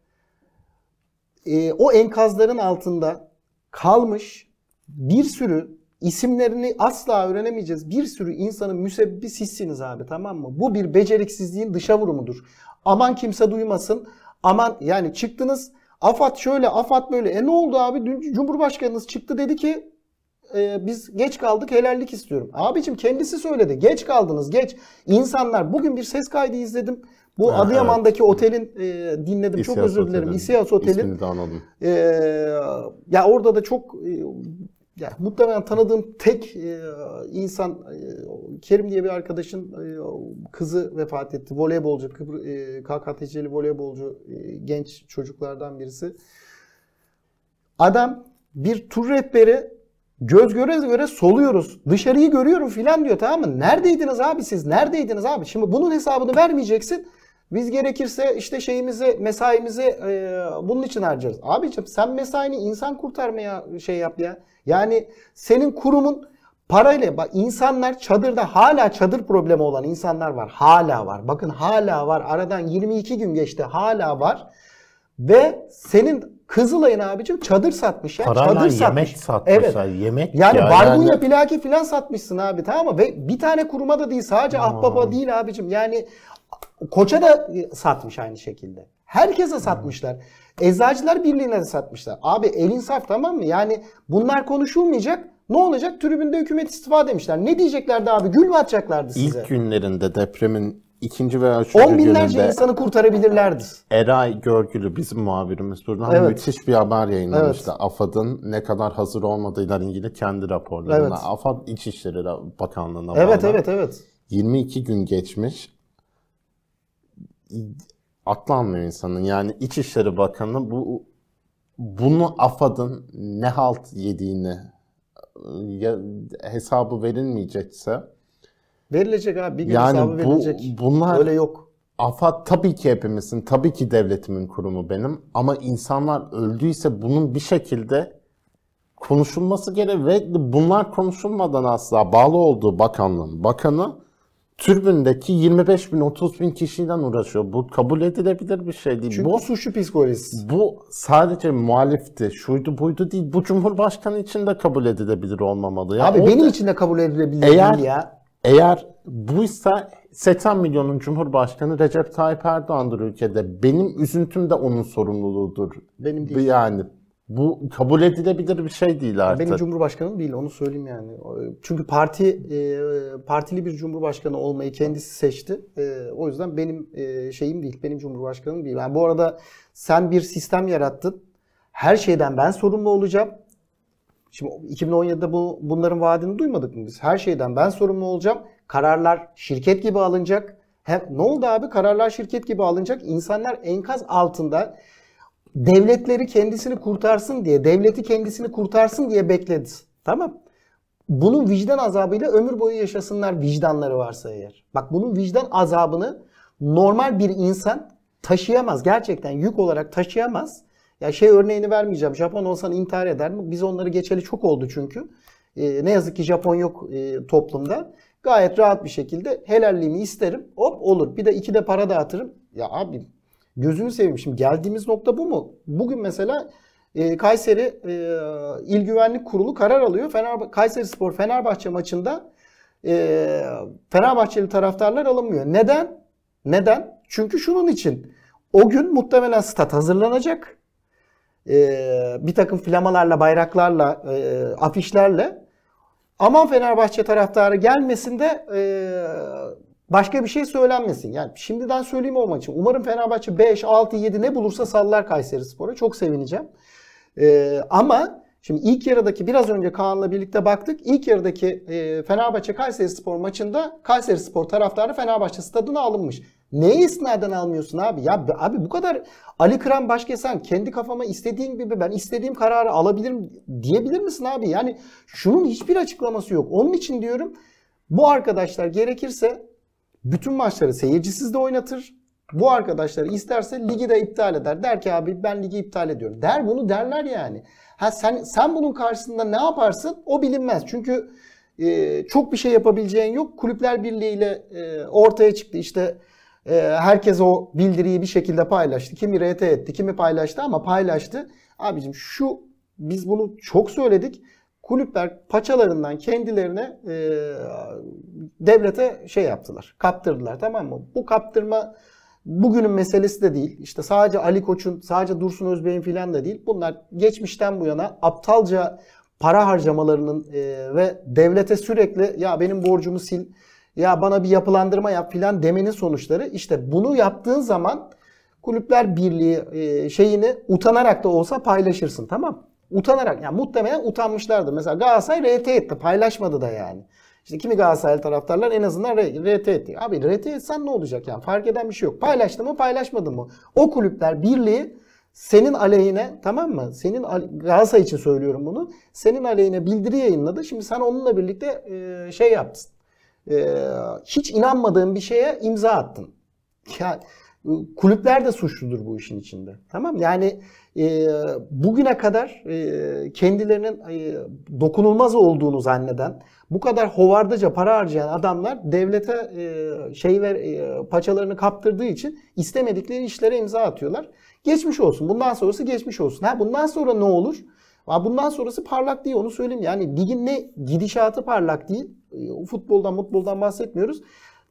e, o enkazların altında kalmış bir sürü isimlerini asla öğrenemeyeceğiz. Bir sürü insanın müsebbibi sizsiniz abi tamam mı? Bu bir beceriksizliğin dışa vurumudur. Aman kimse duymasın. Aman yani çıktınız AFAD şöyle AFAD böyle. E ne oldu abi? Dün Cumhurbaşkanınız çıktı dedi ki e, biz geç kaldık helallik istiyorum. Abicim kendisi söyledi. Geç kaldınız geç. İnsanlar bugün bir ses kaydı izledim. Bu Ha, Adıyaman'daki otelin e, dinledim. Çok İSİAS özür dilerim. Oteli. İSİAS Otel'in İsmini de anladım. ee, ya orada da çok e, ya muhtemelen tanıdığım tek e, insan e, Kerim diye bir arkadaşın e, kızı vefat etti. Voleybolcu, Kıbr- e, KKTC'li voleybolcu e, genç çocuklardan birisi. Adam bir tur rehberi göz göre göre soluyoruz. Dışarıyı görüyorum filan diyor tamam mı? Neredeydiniz abi siz? Neredeydiniz abi? Şimdi bunun hesabını vermeyeceksin. Biz gerekirse işte şeyimizi, mesaimizi e, bunun için harcarız. Abicim sen mesaini insan kurtarmaya şey yap ya. Yani senin kurumun parayla bak insanlar çadırda hala çadır problemi olan insanlar var. Hala var. Bakın hala var. Aradan 22 gün geçti. Hala var. Ve senin Kızılay'ın abicim çadır satmış ya. Parayla çadır yemek satmış. satmışlar. Yemek Yani ya, barbunya yani- plaki filan satmışsın abi tamam mı? Ve bir tane kuruma da değil sadece Ahbap'a değil abicim. Yani Koça da satmış aynı şekilde. Herkese satmışlar. Eczacılar Birliği'ne de satmışlar. Abi el insaf tamam mı? Yani bunlar konuşulmayacak. Ne olacak? Tribünde hükümet istifa demişler. Ne diyeceklerdi abi? Gül mü atacaklardı size? İlk günlerinde depremin ikinci veya üçüncü On binlerce gününde insanı kurtarabilirlerdi. Eray Görgülü bizim muhabirimiz buradan Evet. müthiş bir haber yayınlamıştı. AFAD'ın ne kadar hazır olmadığıyla ilgili kendi raporlarına. Evet. AFAD İçişleri Bakanlığı'na Evet bağlı. evet evet. 22 gün geçmiş. Atlanmıyor insanın. Yani İçişleri Bakanı bu bunu AFAD'ın ne halt yediğini ya, hesabı verilmeyecekse Verilecek abi. Bir gün yani hesabı bu verilecek. bunlar Öyle yok. AFAD tabii ki hepimizin, tabii ki devletimin kurumu benim ama insanlar öldüyse bunun bir şekilde konuşulması gerek ve bunlar konuşulmadan asla bağlı olduğu bakanlığın bakanı tribündeki 25 bin 30 bin kişiden uğraşıyor. Bu kabul edilebilir bir şey değil. Çünkü bu suçlu psikolojisi. bu sadece muhalifti, şuydu buydu değil. Bu Cumhurbaşkanı için de kabul edilebilir olmamalı. Ya Abi orada- benim için de kabul edilebilir Eğer- değil ya. Eğer buysa 80 milyonun Cumhurbaşkanı Recep Tayyip Erdoğan'dır ülkede. Benim üzüntüm de onun sorumluluğudur. Benim değil. Yani bu kabul edilebilir bir şey değil artık. Benim cumhurbaşkanım değil onu söyleyeyim yani. Çünkü parti e, partili bir cumhurbaşkanı olmayı kendisi seçti. E, o yüzden benim e, şeyim değil. Benim cumhurbaşkanım değil. Yani bu arada sen bir sistem yarattın. Her şeyden ben sorumlu olacağım. Şimdi 2017'de bu bunların vaadini duymadık mı biz? Her şeyden ben sorumlu olacağım. Kararlar şirket gibi alınacak. Hem ne oldu abi? Kararlar şirket gibi alınacak. İnsanlar enkaz altında devletleri kendisini kurtarsın diye, devleti kendisini kurtarsın diye bekledi. Tamam. Bunun vicdan azabıyla ömür boyu yaşasınlar vicdanları varsa eğer. Bak bunun vicdan azabını normal bir insan taşıyamaz. Gerçekten yük olarak taşıyamaz. Ya şey örneğini vermeyeceğim. Japon olsan intihar eder mi? Biz onları geçeli çok oldu çünkü. Ee, ne yazık ki Japon yok e, toplumda. Gayet rahat bir şekilde helalliğimi isterim. Hop olur. Bir de iki de para dağıtırım. Ya abi Gözünü seveyim. Şimdi geldiğimiz nokta bu mu? Bugün mesela e, Kayseri e, İl Güvenlik Kurulu karar alıyor. Fener, Kayseri Spor Fenerbahçe maçında e, Fenerbahçeli taraftarlar alınmıyor. Neden? Neden? Çünkü şunun için. O gün muhtemelen stat hazırlanacak. E, bir takım flamalarla, bayraklarla, e, afişlerle. Aman Fenerbahçe taraftarı gelmesin de e, başka bir şey söylenmesin. Yani şimdiden söyleyeyim o maçı. Umarım Fenerbahçe 5, 6, 7 ne bulursa sallar Kayseri Spor'a. Çok sevineceğim. Ee, ama şimdi ilk yarıdaki biraz önce Kaan'la birlikte baktık. İlk yarıdaki e, Fenerbahçe Kayseri Spor maçında Kayseri Spor taraftarı Fenerbahçe stadına alınmış. Neye isnaden almıyorsun abi? Ya abi bu kadar Ali Kıran Başkesen kendi kafama istediğim gibi ben istediğim kararı alabilirim diyebilir misin abi? Yani şunun hiçbir açıklaması yok. Onun için diyorum bu arkadaşlar gerekirse bütün maçları seyircisiz de oynatır. Bu arkadaşlar isterse ligi de iptal eder. Der ki abi ben ligi iptal ediyorum. Der bunu derler yani. Ha sen sen bunun karşısında ne yaparsın? O bilinmez. Çünkü e, çok bir şey yapabileceğin yok. Kulüpler Birliği ile e, ortaya çıktı. İşte e, herkes o bildiriyi bir şekilde paylaştı. Kimi RT etti, kimi paylaştı ama paylaştı. Abicim şu biz bunu çok söyledik. Kulüpler paçalarından kendilerine e, devlete şey yaptılar. Kaptırdılar tamam mı? Bu kaptırma bugünün meselesi de değil. İşte sadece Ali Koç'un, sadece Dursun Özbey'in filan da değil. Bunlar geçmişten bu yana aptalca para harcamalarının e, ve devlete sürekli ya benim borcumu sil, ya bana bir yapılandırma yap filan demenin sonuçları. İşte bunu yaptığın zaman Kulüpler Birliği e, şeyini utanarak da olsa paylaşırsın tamam Utanarak yani muhtemelen utanmışlardır. Mesela Galatasaray RT etti paylaşmadı da yani. İşte kimi Galatasaray taraftarlar en azından RT etti. Abi RT etsen ne olacak yani fark eden bir şey yok. Paylaştı mı paylaşmadı mı? O kulüpler birliği senin aleyhine tamam mı? Senin al- Galatasaray için söylüyorum bunu. Senin aleyhine bildiri yayınladı. Şimdi sen onunla birlikte e, şey yaptın. E, hiç inanmadığın bir şeye imza attın. Yani kulüpler de suçludur bu işin içinde. Tamam yani e, bugüne kadar e, kendilerinin e, dokunulmaz olduğunu zanneden, bu kadar hovardaca para harcayan adamlar devlete e, şey ver paçalarını kaptırdığı için istemedikleri işlere imza atıyorlar. Geçmiş olsun. Bundan sonrası geçmiş olsun. Ha bundan sonra ne olur? Ha, bundan sonrası parlak değil onu söyleyeyim. Yani ligin ne gidişatı parlak değil. E, Futboldan, futboldan bahsetmiyoruz.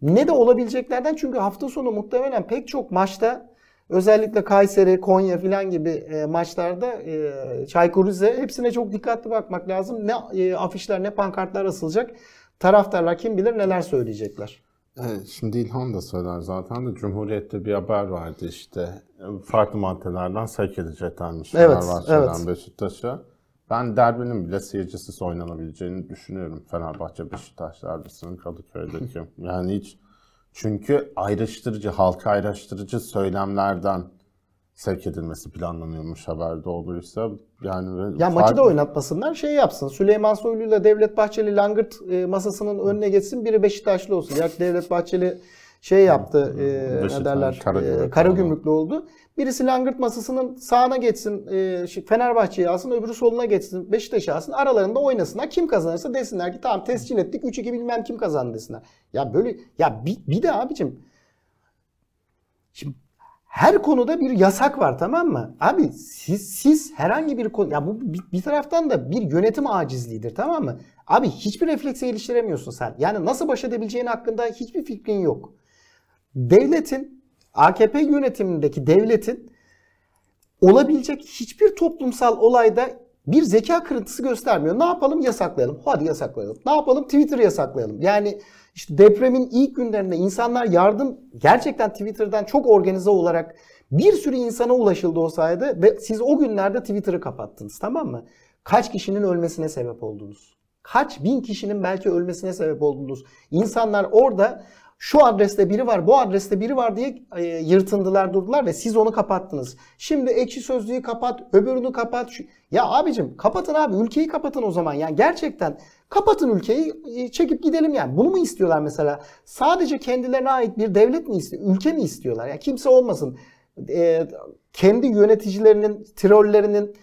Ne de olabileceklerden çünkü hafta sonu muhtemelen pek çok maçta özellikle Kayseri, Konya filan gibi e, maçlarda e, Çaykur Rize hepsine çok dikkatli bakmak lazım. Ne e, afişler ne pankartlar asılacak. Taraftarlar kim bilir neler söyleyecekler. Evet, şimdi İlhan da söyler zaten de Cumhuriyet'te bir haber vardı işte farklı maddelerden sevk edeceklermiş Evet, Fenerbahçe'den evet. Beşiktaş'a. Ben derbinin bile seyircisiz oynanabileceğini düşünüyorum. Fenerbahçe Beşiktaş derbisinin Kadıköy'deki. yani hiç çünkü ayrıştırıcı, halka ayrıştırıcı söylemlerden sevk edilmesi planlanıyormuş haberde olduysa. Yani Ya maçı da oynatmasınlar şey yapsın. Süleyman Soylu ile Devlet Bahçeli Langırt e, masasının önüne geçsin. Biri Beşiktaşlı olsun. Gerçi Devlet Bahçeli şey yaptı. E, ne derler? Karagümrük E, Karagümrüklü oldu. Birisi langırt masasının sağına geçsin, e, şey, Fenerbahçe'yi alsın, öbürü soluna geçsin, Beşiktaş'ı alsın. Aralarında oynasınlar. Kim kazanırsa desinler ki tamam tescil ettik 3-2 bilmem kim kazandı desinler. Ya böyle ya bir, bir de abicim Şimdi her konuda bir yasak var tamam mı? Abi siz siz herhangi bir konu ya bu bir, bir taraftan da bir yönetim acizliğidir tamam mı? Abi hiçbir refleksi geliştiremiyorsun sen. Yani nasıl baş edebileceğin hakkında hiçbir fikrin yok. Devletin AKP yönetimindeki devletin olabilecek hiçbir toplumsal olayda bir zeka kırıntısı göstermiyor. Ne yapalım? Yasaklayalım. Hadi yasaklayalım. Ne yapalım? Twitter yasaklayalım. Yani işte depremin ilk günlerinde insanlar yardım gerçekten Twitter'dan çok organize olarak bir sürü insana ulaşıldı o sayede ve siz o günlerde Twitter'ı kapattınız tamam mı? Kaç kişinin ölmesine sebep oldunuz? Kaç bin kişinin belki ölmesine sebep oldunuz? İnsanlar orada şu adreste biri var, bu adreste biri var diye e, yırtındılar durdular ve siz onu kapattınız. Şimdi ekşi sözlüğü kapat, öbürünü kapat. Ya abicim kapatın abi ülkeyi kapatın o zaman. Yani gerçekten kapatın ülkeyi e, çekip gidelim yani. Bunu mu istiyorlar mesela? Sadece kendilerine ait bir devlet mi istiyor? Ülke mi istiyorlar? Yani kimse olmasın. E, kendi yöneticilerinin, trollerinin,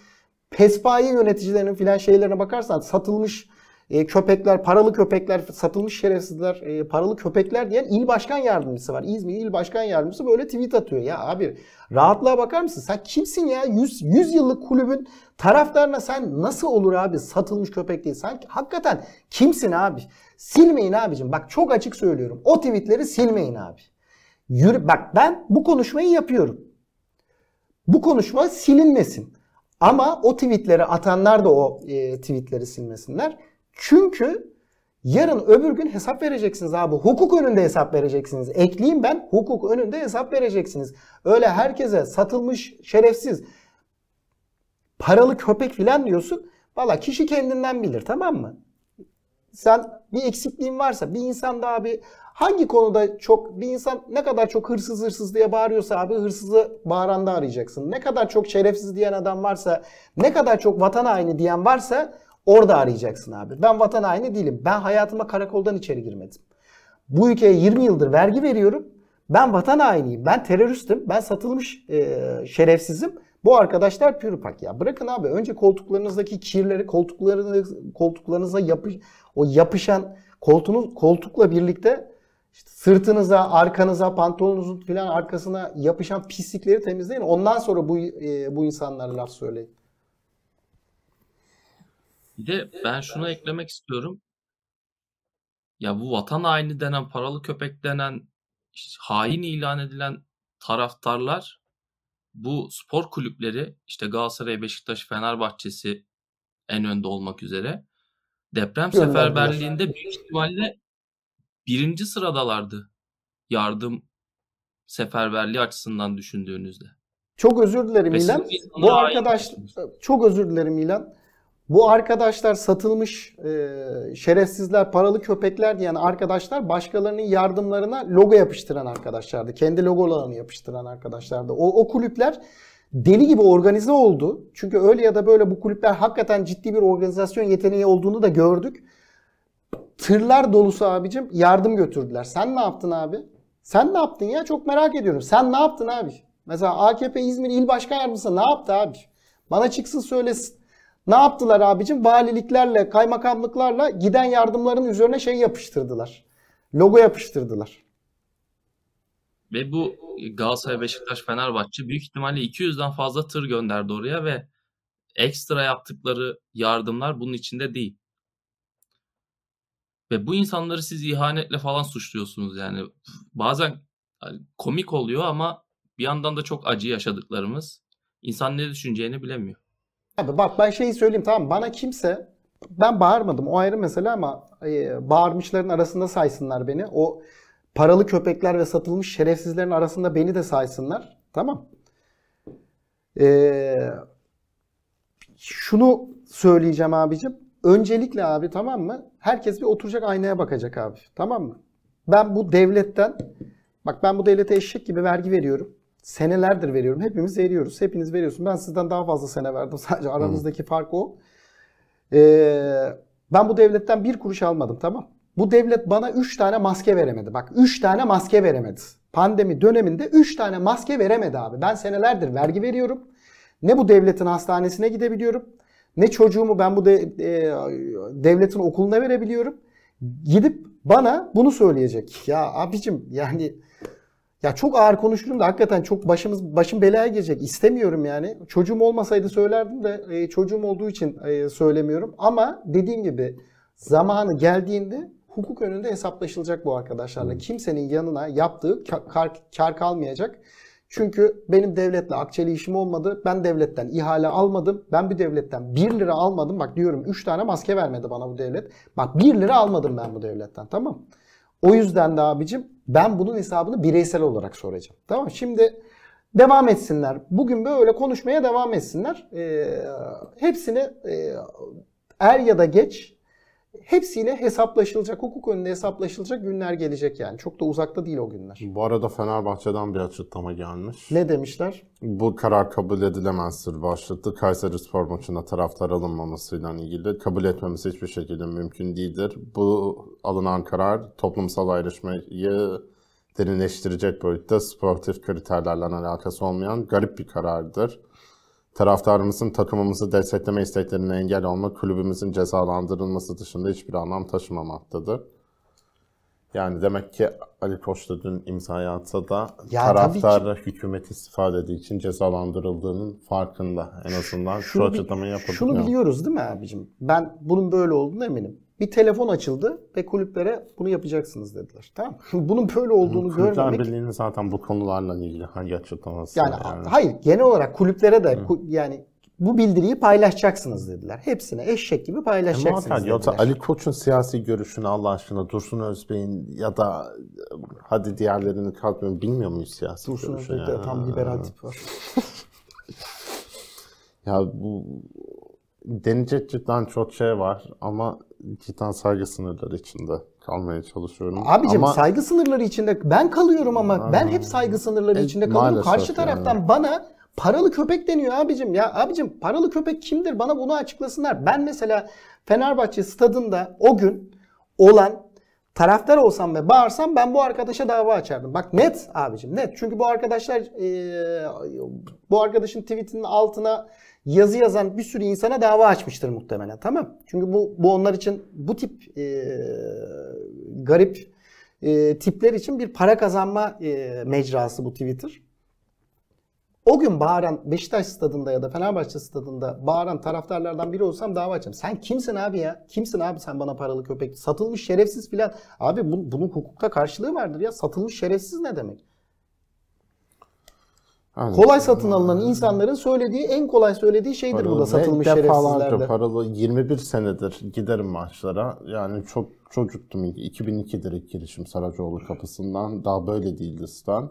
pespaye yöneticilerinin filan şeylerine bakarsan satılmış e, köpekler, paralı köpekler, satılmış şerefsizler, e, paralı köpekler diyen il başkan yardımcısı var. İzmir il başkan yardımcısı böyle tweet atıyor. Ya abi rahatlığa bakar mısın? Sen kimsin ya? 100, 100 yıllık kulübün taraftarına sen nasıl olur abi satılmış köpek değil? Sen hakikaten kimsin abi? Silmeyin abicim. Bak çok açık söylüyorum. O tweetleri silmeyin abi. Yürü, bak ben bu konuşmayı yapıyorum. Bu konuşma silinmesin. Ama o tweetleri atanlar da o e, tweetleri silmesinler. Çünkü yarın öbür gün hesap vereceksiniz abi. Hukuk önünde hesap vereceksiniz. Ekleyeyim ben hukuk önünde hesap vereceksiniz. Öyle herkese satılmış şerefsiz paralı köpek filan diyorsun. Valla kişi kendinden bilir tamam mı? Sen bir eksikliğin varsa bir insan da abi hangi konuda çok bir insan ne kadar çok hırsız hırsız diye bağırıyorsa abi hırsızı bağıranda arayacaksın. Ne kadar çok şerefsiz diyen adam varsa ne kadar çok vatan haini diyen varsa Orada arayacaksın abi. Ben vatan haini değilim. Ben hayatıma karakoldan içeri girmedim. Bu ülkeye 20 yıldır vergi veriyorum. Ben vatan hainiyim. Ben teröristim. Ben satılmış e, şerefsizim. Bu arkadaşlar pürüpak ya. Bırakın abi önce koltuklarınızdaki kirleri koltuklarınız, koltuklarınıza yapış, o yapışan koltuğunuz koltukla birlikte işte sırtınıza, arkanıza, pantolonunuzun filan arkasına yapışan pislikleri temizleyin. Ondan sonra bu e, bu insanlara laf söyleyin. Bir de ben şunu eklemek istiyorum. Ya bu vatan haini denen, paralı köpek denen, işte hain ilan edilen taraftarlar bu spor kulüpleri işte Galatasaray, Beşiktaş, Fenerbahçe'si en önde olmak üzere deprem seferberliğinde büyük ihtimalle birinci sıradalardı. Yardım seferberliği açısından düşündüğünüzde. Çok özür dilerim Ve İlan. bu arkadaş çok özür dilerim İlan. Bu arkadaşlar satılmış e, şerefsizler, paralı köpekler diyen arkadaşlar başkalarının yardımlarına logo yapıştıran arkadaşlardı. Kendi logolarını yapıştıran arkadaşlardı. O, o kulüpler deli gibi organize oldu. Çünkü öyle ya da böyle bu kulüpler hakikaten ciddi bir organizasyon yeteneği olduğunu da gördük. Tırlar dolusu abicim yardım götürdüler. Sen ne yaptın abi? Sen ne yaptın ya? Çok merak ediyorum. Sen ne yaptın abi? Mesela AKP İzmir İl Başkan Yardımcısı ne yaptı abi? Bana çıksın söylesin. Ne yaptılar abicim? Valiliklerle, kaymakamlıklarla giden yardımların üzerine şey yapıştırdılar. Logo yapıştırdılar. Ve bu Galatasaray, Beşiktaş, Fenerbahçe büyük ihtimalle 200'den fazla tır gönderdi oraya ve ekstra yaptıkları yardımlar bunun içinde değil. Ve bu insanları siz ihanetle falan suçluyorsunuz yani. Bazen hani komik oluyor ama bir yandan da çok acı yaşadıklarımız. İnsan ne düşüneceğini bilemiyor. Abi bak ben şeyi söyleyeyim tamam bana kimse ben bağırmadım o ayrı mesele ama e, bağırmışların arasında saysınlar beni. O paralı köpekler ve satılmış şerefsizlerin arasında beni de saysınlar. Tamam. Ee, şunu söyleyeceğim abicim. Öncelikle abi tamam mı? Herkes bir oturacak aynaya bakacak abi. Tamam mı? Ben bu devletten bak ben bu devlete eşek gibi vergi veriyorum. Senelerdir veriyorum. Hepimiz veriyoruz. Hepiniz veriyorsun. Ben sizden daha fazla sene verdim. Sadece aramızdaki fark o. Ee, ben bu devletten bir kuruş almadım tamam. Bu devlet bana 3 tane maske veremedi. Bak 3 tane maske veremedi. Pandemi döneminde 3 tane maske veremedi abi. Ben senelerdir vergi veriyorum. Ne bu devletin hastanesine gidebiliyorum. Ne çocuğumu ben bu de, e, devletin okuluna verebiliyorum. Gidip bana bunu söyleyecek. Ya abicim yani ya çok ağır konuşurum da hakikaten çok başımız başım belaya girecek. İstemiyorum yani. Çocuğum olmasaydı söylerdim de e, çocuğum olduğu için e, söylemiyorum. Ama dediğim gibi zamanı geldiğinde hukuk önünde hesaplaşılacak bu arkadaşlarla. Kimsenin yanına yaptığı ka- kar, kar kalmayacak. Çünkü benim devletle akçeli işim olmadı. Ben devletten ihale almadım. Ben bir devletten 1 lira almadım. Bak diyorum 3 tane maske vermedi bana bu devlet. Bak 1 lira almadım ben bu devletten. Tamam. O yüzden de abicim ben bunun hesabını bireysel olarak soracağım. Tamam Şimdi devam etsinler. Bugün böyle konuşmaya devam etsinler. Ee, hepsini e, er ya da geç hepsiyle hesaplaşılacak, hukuk önünde hesaplaşılacak günler gelecek yani. Çok da uzakta değil o günler. Bu arada Fenerbahçe'den bir açıklama gelmiş. Ne demişler? Bu karar kabul edilemezdir başlıklı. Kayseri Spor maçına taraftar alınmamasıyla ilgili kabul etmemiz hiçbir şekilde mümkün değildir. Bu alınan karar toplumsal ayrışmayı derinleştirecek boyutta sportif kriterlerle alakası olmayan garip bir karardır. Taraftarımızın takımımızı destekleme isteklerine engel olma, kulübümüzün cezalandırılması dışında hiçbir anlam taşımamaktadır. Yani demek ki Ali Koç da dün imzayı atsa da Ya taraftar hükümet istifa dediği için cezalandırıldığının farkında. En azından şu Şunu, bi- açıklamayı yapabiliyor. şunu biliyoruz değil mi abicim? Ben bunun böyle olduğunu eminim. Bir telefon açıldı ve kulüplere bunu yapacaksınız dediler. Tamam? Bunun böyle olduğunu Kulüpler görmemek Birliği'nin zaten bu konularla ilgili hangi açıklaması Yani, yani? hayır genel olarak kulüplere de ku- yani bu bildiriyi paylaşacaksınız dediler. Hepsine eşek gibi paylaşacaksınız yoksa dediler. Ali Koç'un siyasi görüşünü Allah aşkına Dursun Özbey'in ya da e, hadi diğerlerini kalkmıyorum bilmiyor muyuz siyasi Dursun görüşü Özbek'te ya? tam liberal tip var. Ya bu deneyecek cidden çok şey var ama cidden saygı sınırları içinde kalmaya çalışıyorum. Abicim ama saygı sınırları içinde ben kalıyorum ama ben hep saygı sınırları E, içinde kalıyorum. Karşı taraftan yani. bana paralı köpek deniyor abicim. Ya abicim paralı köpek kimdir? Bana bunu açıklasınlar. Ben mesela Fenerbahçe stadında o gün olan taraftar olsam ve bağırsam ben bu arkadaşa dava açardım. Bak net abicim net. Çünkü bu arkadaşlar eee, bu arkadaşın tweetinin altına yazı yazan bir sürü insana dava açmıştır muhtemelen. Tamam. Çünkü bu bu onlar için bu tip eee, garip eee, tipler için bir para kazanma eee, mecrası bu Twitter. O gün bağıran Beşiktaş stadında ya da Fenerbahçe stadında bağıran taraftarlardan biri olsam dava açarım. Sen kimsin abi ya? Kimsin abi sen bana paralı köpek? Satılmış şerefsiz filan. Abi bu, bunun hukukta karşılığı vardır ya. Satılmış şerefsiz ne demek? Yani- Kolay satın alınan insanların söylediği en kolay söylediği şeydir bu da Paralı satılmış ve defalarca şerefsizlerde. paralı 21 senedir giderim maçlara. Yani çok çocuktum. 2002'dir ilk girişim Saracoğlu kapısından. Daha böyle değildi stan.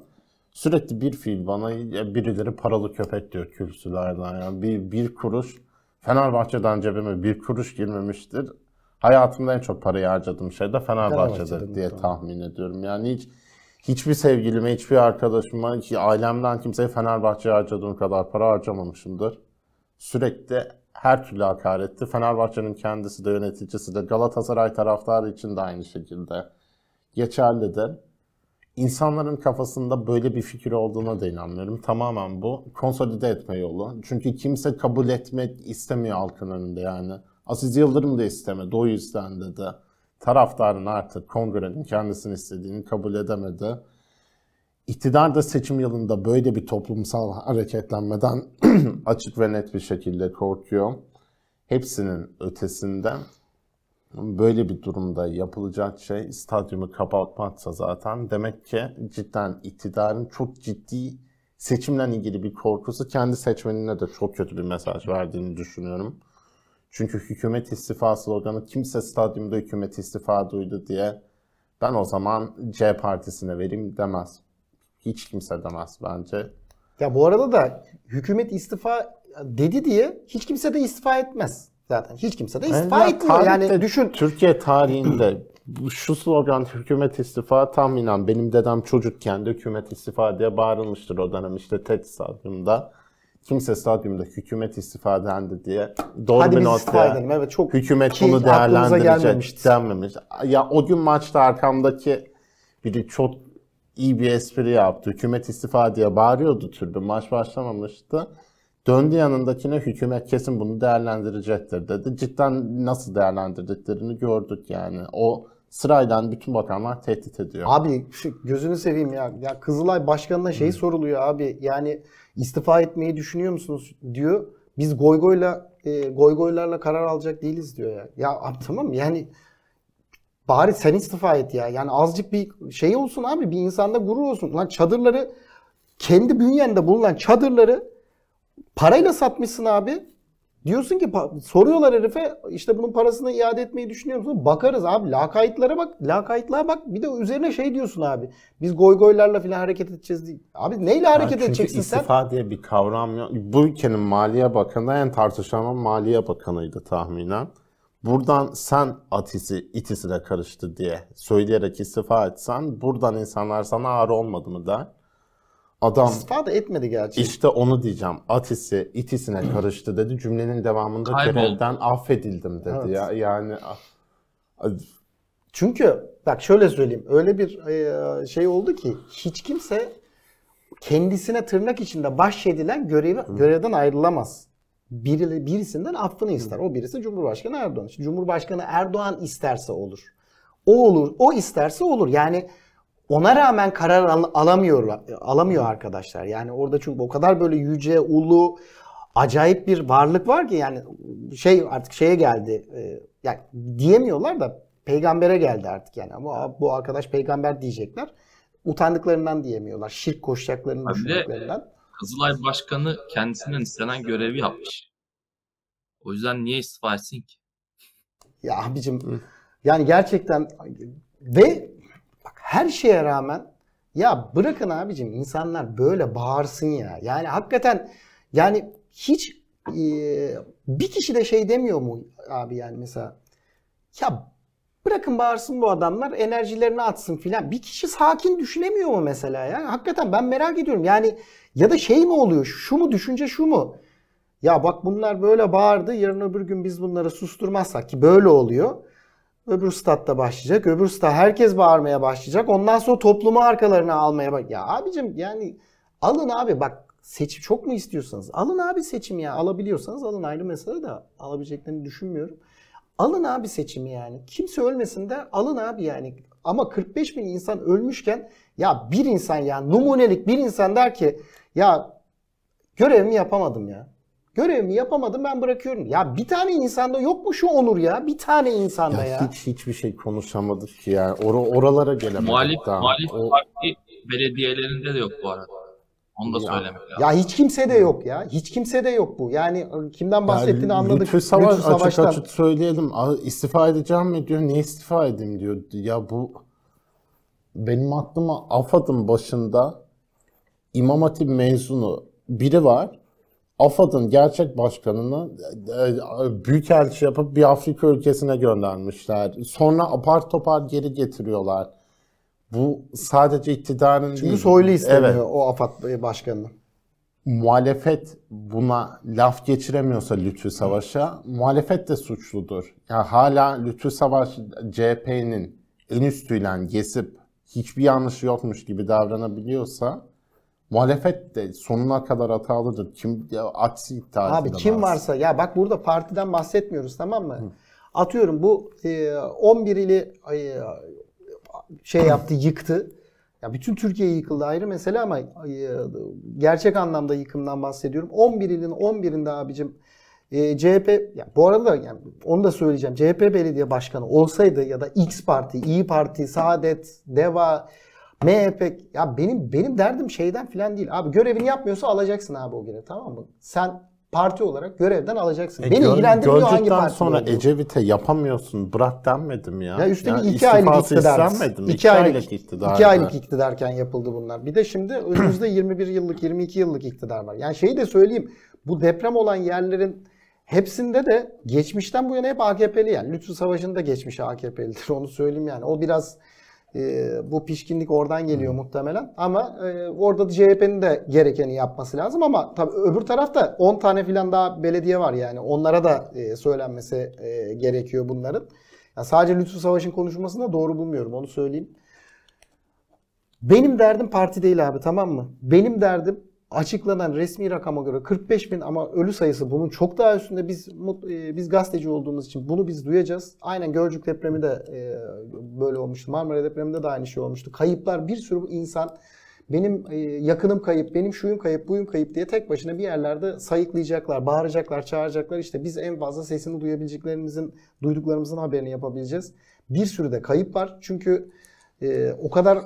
Sürekli bir fiil bana birileri paralı köpek diyor kürsülerden. Yani bir, bir kuruş Fenerbahçe'den cebime bir kuruş girmemiştir. Hayatımda en çok parayı harcadığım şey de Fenerbahçe'dir diye tahmin ediyorum. Yani hiç hiçbir sevgilime, hiçbir arkadaşıma, ailemden kimseye Fenerbahçe'ye harcadığım kadar para harcamamışımdır sürekli her türlü hakaretti. Fenerbahçe'nin kendisi de yöneticisi de Galatasaray taraftarı için de aynı şekilde geçerlidir. İnsanların kafasında böyle bir fikir olduğuna da inanmıyorum. Tamamen bu konsolide etme yolu. Çünkü kimse kabul etmek istemiyor halkın önünde yani. Aziz Yıldırım da istemedi. O yüzden dedi. Taraftarın artık kongrenin kendisini istediğini kabul edemedi. İktidar da seçim yılında böyle bir toplumsal hareketlenmeden açık ve net bir şekilde korkuyor. Hepsinin ötesinde böyle bir durumda yapılacak şey stadyumu kapatmaksa zaten demek ki cidden iktidarın çok ciddi seçimle ilgili bir korkusu kendi seçmenine de çok kötü bir mesaj verdiğini düşünüyorum. Çünkü hükümet istifa sloganı kimse stadyumda hükümet istifa duydu diye ben o zaman C partisine vereyim demez. Hiç kimse demez bence. Ya bu arada da hükümet istifa dedi diye hiç kimse de istifa etmez. Zaten hiç kimse de istifa Ya etmiyor. Yani düşün. Türkiye tarihinde şu slogan hükümet istifa tahminen benim dedem çocukken de hükümet istifa diye bağırılmıştır o dönem işte TED stadyumunda. Kimse stadyumda hükümet istifa edendi diye doğru Hadi bir biz not istifa edelim. Evet çok Hükümet bunu aklımıza değerlendirecek gelmemişti. denmemiş. Ya o gün maçta arkamdaki biri çok iyi bir espri yaptı. Hükümet istifa diye bağırıyordu türbün. Maç başlamamıştı. Döndü yanındakine hükümet kesin bunu değerlendirecektir dedi. Cidden nasıl değerlendirdiklerini gördük yani. O sırayla bütün bakanlar tehdit ediyor. Abi şu gözünü seveyim ya. Ya Kızılay Başkanı'na şey soruluyor abi. Yani istifa etmeyi düşünüyor musunuz diyor. Biz goygoyla e, goygoylarla karar alacak değiliz diyor ya. Ya abi tamam yani bari sen istifa et ya. Yani azıcık bir şey olsun abi. Bir insanda gurur olsun. Lan çadırları kendi bünyende bulunan çadırları parayla satmışsın abi. Diyorsun ki soruyorlar herife işte bunun parasını iade etmeyi düşünüyor musun? Bakarız abi lakaytlara bak. Lakaytlığa bak. Bir de üzerine şey diyorsun abi. Biz goygoylarla falan hareket edeceğiz değil. Abi neyle hareket çünkü edeceksin sen? istifa diye bir kavram yok. Bu ülkenin Maliye Bakanı en tartışılan Maliye Bakanıydı tahminen. Buradan sen atisi itisine karıştı diye söyleyerek istifa etsen buradan insanlar sana ağır olmadı mı der. Adam İstifa da etmedi gerçi. işte onu diyeceğim. Atisi itisine karıştı dedi. Cümlenin devamında Kayboldu. görevden affedildim dedi Evet. ya. Yani Çünkü bak şöyle söyleyeyim. Öyle bir e, şey oldu ki hiç kimse kendisine tırnak içinde bahşedilen görevi, görevden ayrılamaz. Biri, birisinden affını ister. O birisi Cumhurbaşkanı Erdoğan. İşte Cumhurbaşkanı Erdoğan isterse olur. O olur, o isterse olur. Yani ona rağmen karar al- alamıyor alamıyor arkadaşlar. Yani orada çünkü o kadar böyle yüce, ulu, acayip bir varlık var ki yani şey artık şeye geldi. E, yani diyemiyorlar da peygambere geldi artık yani. Ama bu arkadaş peygamber diyecekler. Utandıklarından diyemiyorlar. Şirk koşacaklarını de- düşündüklerinden. Kızılay Başkanı kendisinden istenen görevi yapmış. O yüzden niye istifa etsin ki? Ya abicim yani gerçekten ve her şeye rağmen ya bırakın abicim insanlar böyle bağırsın ya. Yani hakikaten yani hiç e, bir kişi de şey demiyor mu abi yani mesela ya bırakın bağırsın bu adamlar enerjilerini atsın filan. Bir kişi sakin düşünemiyor mu mesela ya? Hakikaten ben merak ediyorum. Yani ya da şey mi oluyor? Şu mu düşünce şu mu? Ya bak bunlar böyle bağırdı. Yarın öbür gün biz bunları susturmazsak ki böyle oluyor. Öbür statta başlayacak. Öbür stat herkes bağırmaya başlayacak. Ondan sonra toplumu arkalarına almaya bak. Ya abicim yani alın abi bak seçim çok mu istiyorsanız alın abi seçim ya. Alabiliyorsanız alın ayrı mesele de alabileceklerini düşünmüyorum. Alın abi seçimi yani. Kimse ölmesin de alın abi yani. Ama 45 bin insan ölmüşken ya bir insan ya numunelik bir insan der ki ya görevimi yapamadım ya. Görevimi yapamadım ben bırakıyorum. Ya bir tane insanda yok mu şu onur ya? Bir tane insanda ya. ya hiç hiçbir şey konuşamadık ki yani. Or- oralara gelemedik Muhalif, daha. muhalif O- parti belediyelerinde de yok bu arada. Onu da söylemek lazım. Ya hiç kimse de yok ya. Hiç kimse de yok bu. Yani kimden bahsettiğini Yani anladık. Lütfü Savaş Lütfü açık Savaş'tan. açık söyleyelim. İstifa edeceğim mi diyor. Niye istifa edeyim diyor. Ya bu benim aklıma AFAD'ın başında İmam Hatip mezunu biri var. AFAD'ın gerçek başkanını e, büyükelçi yapıp bir Afrika ülkesine göndermişler. Sonra apar topar geri getiriyorlar. Bu sadece iktidarın Çünkü değil. Soylu istemiyor Evet o AFAD başkanını. muhalefet buna laf geçiremiyorsa Lütfü Savaş'a muhalefet de suçludur. Ya hala Lütfü Savaş CHP'nin en üstüyle gezip hiçbir yanlışı yokmuş gibi davranabiliyorsa muhalefet de sonuna kadar hatalıdır. Kim ya, aksi iddia Abi kim varsa ya bak burada partiden bahsetmiyoruz tamam mı? Atıyorum bu e, 11 ili e, şey yaptı yıktı. Ya bütün Türkiye yıkıldı ayrı mesele ama e, gerçek anlamda yıkımdan bahsediyorum. 11 ilin 11'inde abicim e, CHP ya bu arada da yani onu da söyleyeceğim. CHP belediye başkanı olsaydı ya da X parti, İyi Parti, Saadet, Deva, MHP ya benim benim derdim şeyden filan değil. Abi görevini yapmıyorsa alacaksın abi o görevi tamam mı? Sen parti olarak görevden alacaksın. E, Beni gör- ilgilendirmiyor hangi parti sonra olduğu. Ecevit'e yapamıyorsun bırak denmedim ya. Ya üstelik Yani iki aylık iktidar. İki, İki aylık, aylık iktidardı. iki aylık iktidarken yapıldı bunlar. Bir de şimdi önümüzde 21 yıllık, 22 yıllık iktidar var. Yani şeyi de söyleyeyim. Bu deprem olan yerlerin hepsinde de geçmişten bu yana hep AKP'li yani. Lütfü Savaş'ın da geçmişi AKP'lidir. Onu söyleyeyim yani. O biraz E, bu pişkinlik oradan geliyor muhtemelen. Ama e, orada da CHP'nin de gerekeni yapması lazım ama tabii öbür tarafta 10 tane filan daha belediye var yani. Onlara da e, söylenmesi e, gerekiyor bunların. Ya sadece Lütfü Savaş'ın konuşmasını da doğru bulmuyorum onu söyleyeyim. Benim derdim parti değil abi tamam mı? Benim derdim açıklanan resmi rakama göre 45 bin ama ölü sayısı bunun çok daha üstünde. Biz e, biz gazeteci olduğumuz için bunu biz duyacağız. Aynen Gölcük depremi de e, böyle olmuştu. Marmara depreminde de aynı şey olmuştu. Kayıplar bir sürü insan benim e, yakınım kayıp, benim şuyum kayıp, buyum kayıp diye tek başına bir yerlerde sayıklayacaklar, bağıracaklar, çağıracaklar. İşte biz en fazla sesini duyabileceklerimizin, duyduklarımızın haberini yapabileceğiz. Bir sürü de kayıp var. Çünkü o kadar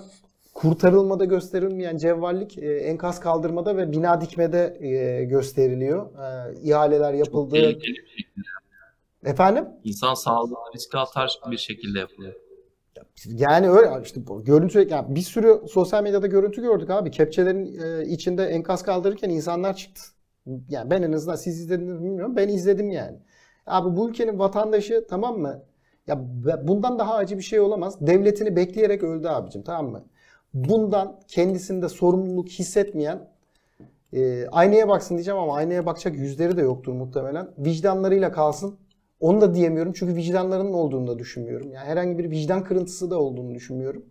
kurtarılmada gösterilmeyen cevvallik e, enkaz kaldırmada ve bina dikmede e, gösteriliyor. E, ihaleler yapıldı. Çok. Efendim? İnsan sağlığına riske atar bir şekilde yapılıyor. Yani öyle işte görüntü yani bir sürü sosyal medyada görüntü gördük abi. Kepçelerin e, içinde enkaz kaldırırken insanlar çıktı. Yani ben en azından siz izlediniz mi bilmiyorum. Ben izledim yani. Abi bu ülkenin vatandaşı tamam mı? Ya bundan daha acı bir şey olamaz. Devletini bekleyerek öldü abicim tamam mı? Bundan kendisinde sorumluluk hissetmeyen e, aynaya baksın diyeceğim ama aynaya bakacak yüzleri de yoktur muhtemelen. Vicdanlarıyla kalsın. Onu da diyemiyorum çünkü vicdanlarının olduğunu da düşünmüyorum. Yani herhangi bir vicdan kırıntısı da olduğunu düşünmüyorum.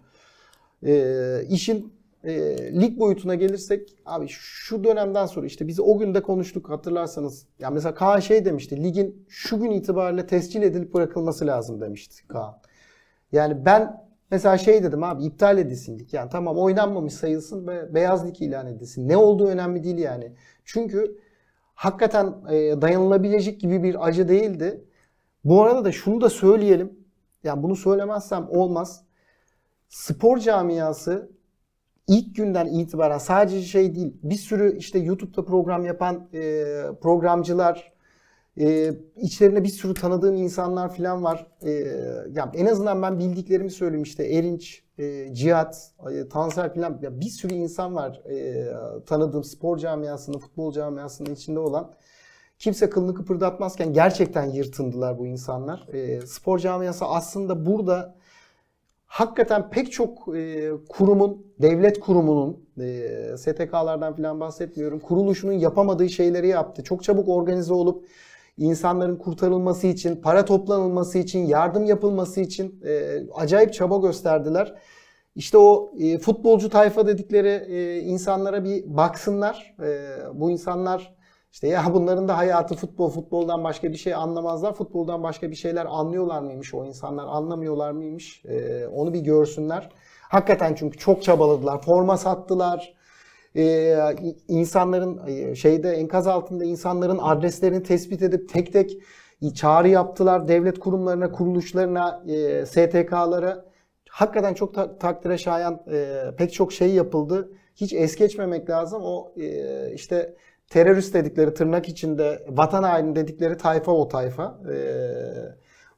E, işin e, lig boyutuna gelirsek abi şu dönemden sonra işte biz o günde konuştuk hatırlarsanız. Ya mesela Kaan şey demişti. Ligin şu gün itibariyle tescil edilip bırakılması lazım demişti Kaan. Yani ben mesela şey dedim abi iptal edilsin lig. Yani tamam oynanmamış sayılsın ve beyaz lig ilan edilsin. Ne olduğu önemli değil yani. Çünkü hakikaten e, dayanılabilecek gibi bir acı değildi. Bu arada da şunu da söyleyelim. Yani bunu söylemezsem olmaz. Spor camiası ilk günden itibaren sadece şey değil bir sürü işte YouTube'da program yapan e, programcılar e, içlerinde bir sürü tanıdığım insanlar falan var. E, yani en azından ben bildiklerimi söyleyeyim işte Erinç, e, Cihat, e, Tansel falan ya bir sürü insan var e, tanıdığım spor camiasının, futbol camiasının içinde olan. Kimse kılını kıpırdatmazken gerçekten yırtındılar bu insanlar. E, spor camiası aslında burada hakikaten pek çok e, kurumun, devlet kurumunun, e, STK'lardan falan bahsetmiyorum, kuruluşunun yapamadığı şeyleri yaptı. Çok çabuk organize olup insanların kurtarılması için, para toplanılması için, yardım yapılması için e, acayip çaba gösterdiler. İşte o e, futbolcu tayfa dedikleri e, insanlara bir baksınlar. E, bu insanlar işte ya bunların da hayatı futbol, futboldan başka bir şey anlamazlar. Futboldan başka bir şeyler anlıyorlar mıymış o insanlar, anlamıyorlar mıymış? Ee, onu bir görsünler. Hakikaten çünkü çok çabaladılar. Forma sattılar. Ee, insanların e, şeyde enkaz altında insanların adreslerini tespit edip tek tek çağrı yaptılar devlet kurumlarına, kuruluşlarına, e, STK'lara. Hakikaten çok ta- takdire şayan e, pek çok şey yapıldı. Hiç es geçmemek lazım. O e, işte terörist dedikleri tırnak içinde vatan haini dedikleri tayfa o tayfa. Ee,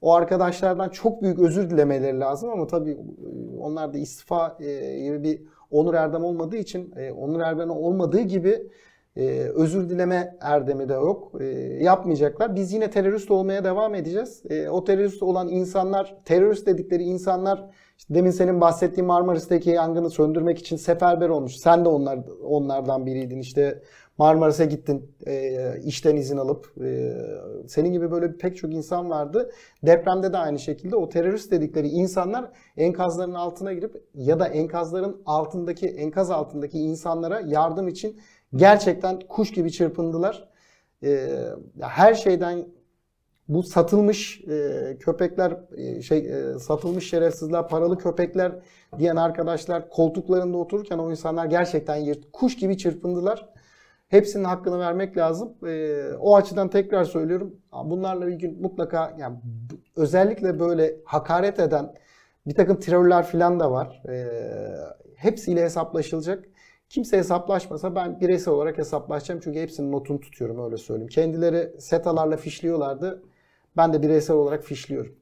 o arkadaşlardan çok büyük özür dilemeleri lazım ama tabii e, onlar da istifa e, gibi bir Onur Erdem olmadığı için e, Onur Erdem olmadığı gibi e, özür dileme erdemi de yok. E, yapmayacaklar. Biz yine terörist olmaya devam edeceğiz. E, o terörist olan insanlar, terörist dedikleri insanlar işte demin senin bahsettiğin Marmaris'teki yangını söndürmek için seferber olmuş. Sen de onlar onlardan biriydin. İşte Marmaris'e gittin e, işten izin alıp. E, senin gibi böyle pek çok insan vardı. Depremde de aynı şekilde o terörist dedikleri insanlar enkazların altına girip ya da enkazların altındaki enkaz altındaki insanlara yardım için gerçekten kuş gibi çırpındılar. E, her şeyden bu satılmış e, köpekler e, şey e, satılmış şerefsizler paralı köpekler diyen arkadaşlar koltuklarında otururken o insanlar gerçekten yırt, kuş gibi çırpındılar. Hepsinin hakkını vermek lazım. E, o açıdan tekrar söylüyorum. Bunlarla bir gün mutlaka yani özellikle böyle hakaret eden bir takım terörler falan da var. E, hepsiyle hesaplaşılacak. Kimse hesaplaşmasa ben bireysel olarak hesaplaşacağım. Çünkü hepsinin notunu tutuyorum öyle söyleyeyim. Kendileri setalarla fişliyorlardı. Ben de bireysel olarak fişliyorum.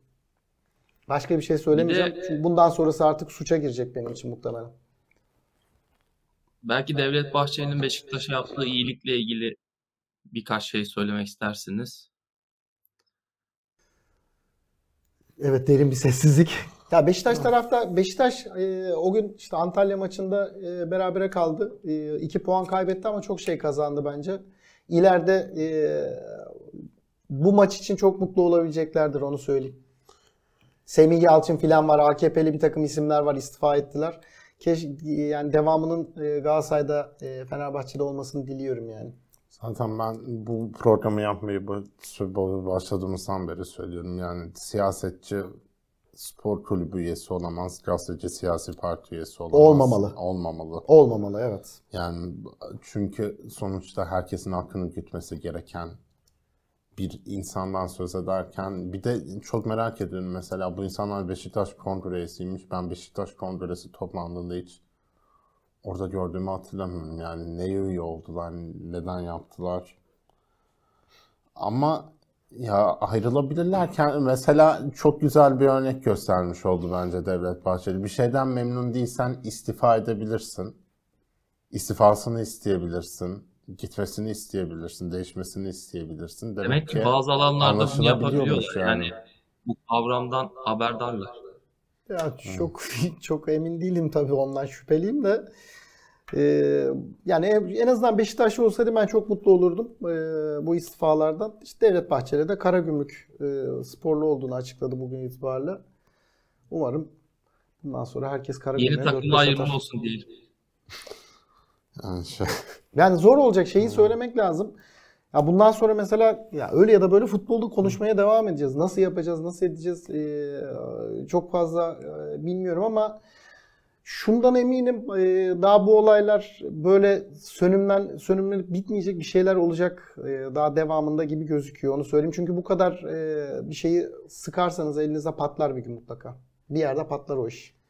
Başka bir şey söylemeyeceğim. De, Çünkü bundan sonrası artık suça girecek benim için muhtemelen. Belki Devlet Bahçeli'nin Beşiktaş'a yaptığı iyilikle ilgili birkaç şey söylemek istersiniz. Evet derin bir sessizlik. Ya Beşiktaş tarafta Beşiktaş e, o gün işte Antalya maçında e, berabere kaldı. E, iki puan kaybetti ama çok şey kazandı bence. İleride e, bu maç için çok mutlu olabileceklerdir onu söyleyeyim. Semih Yalçın filan var. AKP'li bir takım isimler var istifa ettiler. Keş, yani devamının e, Galatasaray'da e, Fenerbahçe'de olmasını diliyorum yani. Zaten ben bu programı yapmayı başladığımızdan beri söylüyorum. Yani siyasetçi spor kulübü üyesi olamaz, gazeteci siyasi parti üyesi olamaz. Olmamalı. Olmamalı. Olmamalı evet. Yani çünkü sonuçta herkesin hakkını gütmesi gereken bir insandan söz ederken bir de çok merak ediyorum mesela bu insanlar Beşiktaş kongresiymiş. Ben Beşiktaş kongresi toplandığında hiç orada gördüğümü hatırlamıyorum. Yani neye üye oldular, neden yaptılar. Ama ya ayrılabilirlerken mesela çok güzel bir örnek göstermiş oldu bence Devlet Bahçeli. Bir şeyden memnun değilsen istifa edebilirsin. İstifasını isteyebilirsin. Gitmesini isteyebilirsin. Değişmesini isteyebilirsin. Demek ki bazı alanlarda bunu yapabiliyorlar. Yani bu kavramdan haberdarlar. Ya çok çok emin değilim tabii ondan şüpheliyim de. Ee, yani en azından Beşiktaşlı olsaydı ben çok mutlu olurdum ee, bu istifalardan. İşte Devlet Bahçeli de Karagümrük e, sporlu olduğunu açıkladı bugün itibariyle. Umarım bundan sonra herkes Karagümrük'e Yeni takımla hayırlı olsun diyelim. Yani Yani zor olacak şeyi söylemek lazım. Ya bundan sonra mesela ya öyle ya da böyle futbolda konuşmaya devam edeceğiz. Nasıl yapacağız, nasıl edeceğiz ee, çok fazla bilmiyorum ama şundan eminim daha bu olaylar böyle sönümlen sönümlenip bitmeyecek bir şeyler olacak daha devamında gibi gözüküyor. Onu söyleyeyim çünkü bu kadar bir şeyi sıkarsanız elinizde patlar bir gün mutlaka. Bir yerde patlar o iş.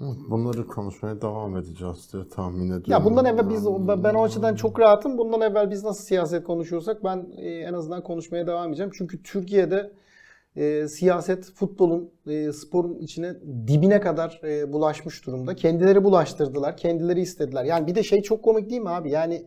Bunları konuşmaya devam edeceğiz diye tahmin ediyorum. Ya bundan evvel biz ben o açıdan çok rahatım. Bundan evvel biz nasıl siyaset konuşuyorsak ben e, en azından konuşmaya devam edeceğim. Çünkü Türkiye'de e, siyaset futbolun, e, sporun içine dibine kadar e, bulaşmış durumda. Kendileri bulaştırdılar, kendileri istediler. Yani bir de şey çok komik değil mi abi? Yani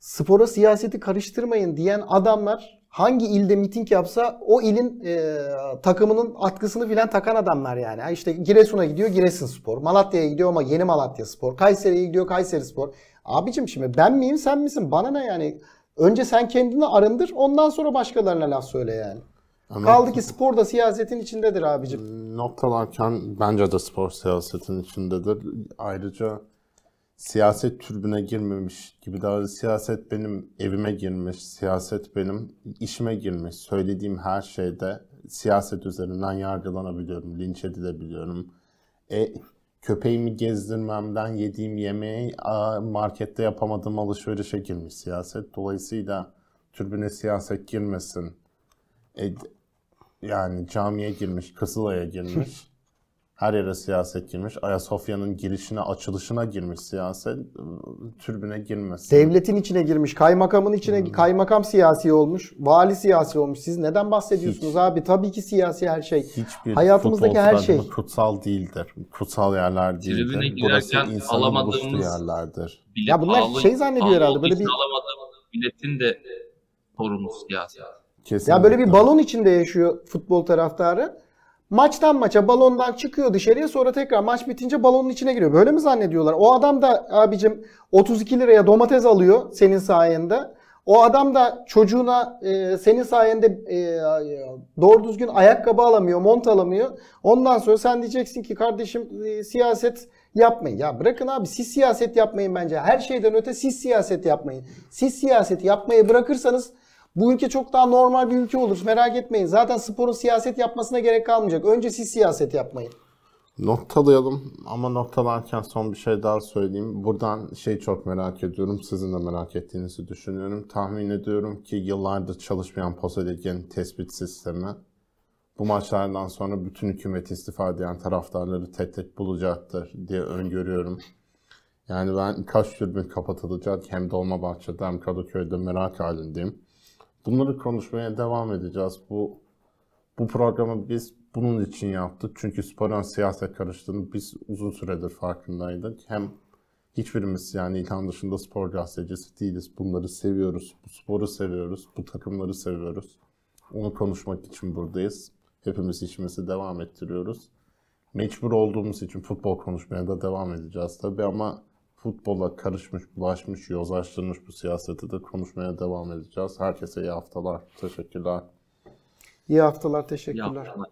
spora siyaseti karıştırmayın diyen adamlar hangi ilde miting yapsa o ilin e, takımının atkısını filan takan adamlar yani. Ha işte Giresun'a gidiyor Giresunspor, Malatya'ya gidiyor ama Yeni Malatyaspor, Kayseri'ye gidiyor Kayserispor. Abicim şimdi ben miyim sen misin? Bana ne yani? Önce sen kendini arındır ondan sonra başkalarına laf söyle yani. Ama Kaldı ki spor da siyasetin içindedir abicim. noktalarken bence de spor siyasetin içindedir. Ayrıca siyaset türbüne girmemiş gibi daha siyaset benim evime girmiş, siyaset benim işime girmiş. Söylediğim her şeyde siyaset üzerinden yargılanabiliyorum, linç edilebiliyorum. E, köpeğimi gezdirmemden yediğim yemeği markette yapamadığım alışverişe girmiş siyaset. Dolayısıyla türbüne siyaset girmesin. E, yani camiye girmiş, Kızılay'a girmiş. Her yere siyaset girmiş. Ayasofya'nın girişine, açılışına girmiş siyaset. Türbüne girmesin. Devletin içine girmiş, kaymakamın içine kaymakam siyasi olmuş, vali siyasi olmuş. Siz neden bahsediyorsunuz Hiç. abi? Tabii ki siyasi her şey. Hiçbir Hayatımızdaki futbol her şey. kutsal değildir. Kutsal yerler Tribüne değildir. Burası girerken insanın buluştuğu alamadığımız- yerlerdir. Bilet Ya bunlar pahalı- şey zannediyor pahalı herhalde, böyle bir- alamadığımız biletin de sorunu siyasi. Kesinlikle. Ya böyle bir balon içinde yaşıyor futbol taraftarı. Maçtan maça balondan çıkıyor dışarıya sonra tekrar maç bitince balonun içine giriyor. Böyle mi zannediyorlar? O adam da abicim 32 liraya domates alıyor senin sayende. O adam da çocuğuna e, senin sayende e, doğru düzgün ayakkabı alamıyor, mont alamıyor. Ondan sonra sen diyeceksin ki kardeşim e, siyaset yapmayın. Ya bırakın abi siz siyaset yapmayın bence. Her şeyden öte siz siyaset yapmayın. Siz siyaseti yapmayı bırakırsanız bu ülke çok daha normal bir ülke olur. Merak etmeyin. Zaten sporun siyaset yapmasına gerek kalmayacak. Önce siz siyaset yapmayın. Noktalayalım ama noktalarken son bir şey daha söyleyeyim. Buradan şey çok merak ediyorum. Sizin de merak ettiğinizi düşünüyorum. Tahmin ediyorum ki yıllardır çalışmayan Poselig'in tespit sistemi bu maçlardan sonra bütün hükümet istifa eden taraftarları tek tek bulacaktır diye öngörüyorum. Yani ben kaç türbün kapatılacak hem Dolmabahçe'de hem Kadıköy'de merak halindeyim. Bunları konuşmaya devam edeceğiz. Bu bu programı biz bunun için yaptık. Çünkü sporun siyaset karıştığını biz uzun süredir farkındaydık. Hem hiçbirimiz yani İlhan dışında spor gazetecisi değiliz. Bunları seviyoruz. Bu sporu seviyoruz. Bu takımları seviyoruz. Onu konuşmak için buradayız. Hepimiz işimizi devam ettiriyoruz. Mecbur olduğumuz için futbol konuşmaya da devam edeceğiz tabii ama futbola karışmış, bulaşmış, yozlaştırmış bu siyaseti de konuşmaya devam edeceğiz. Herkese iyi haftalar. Teşekkürler. İyi haftalar, İyi teşekkürler. haftalar.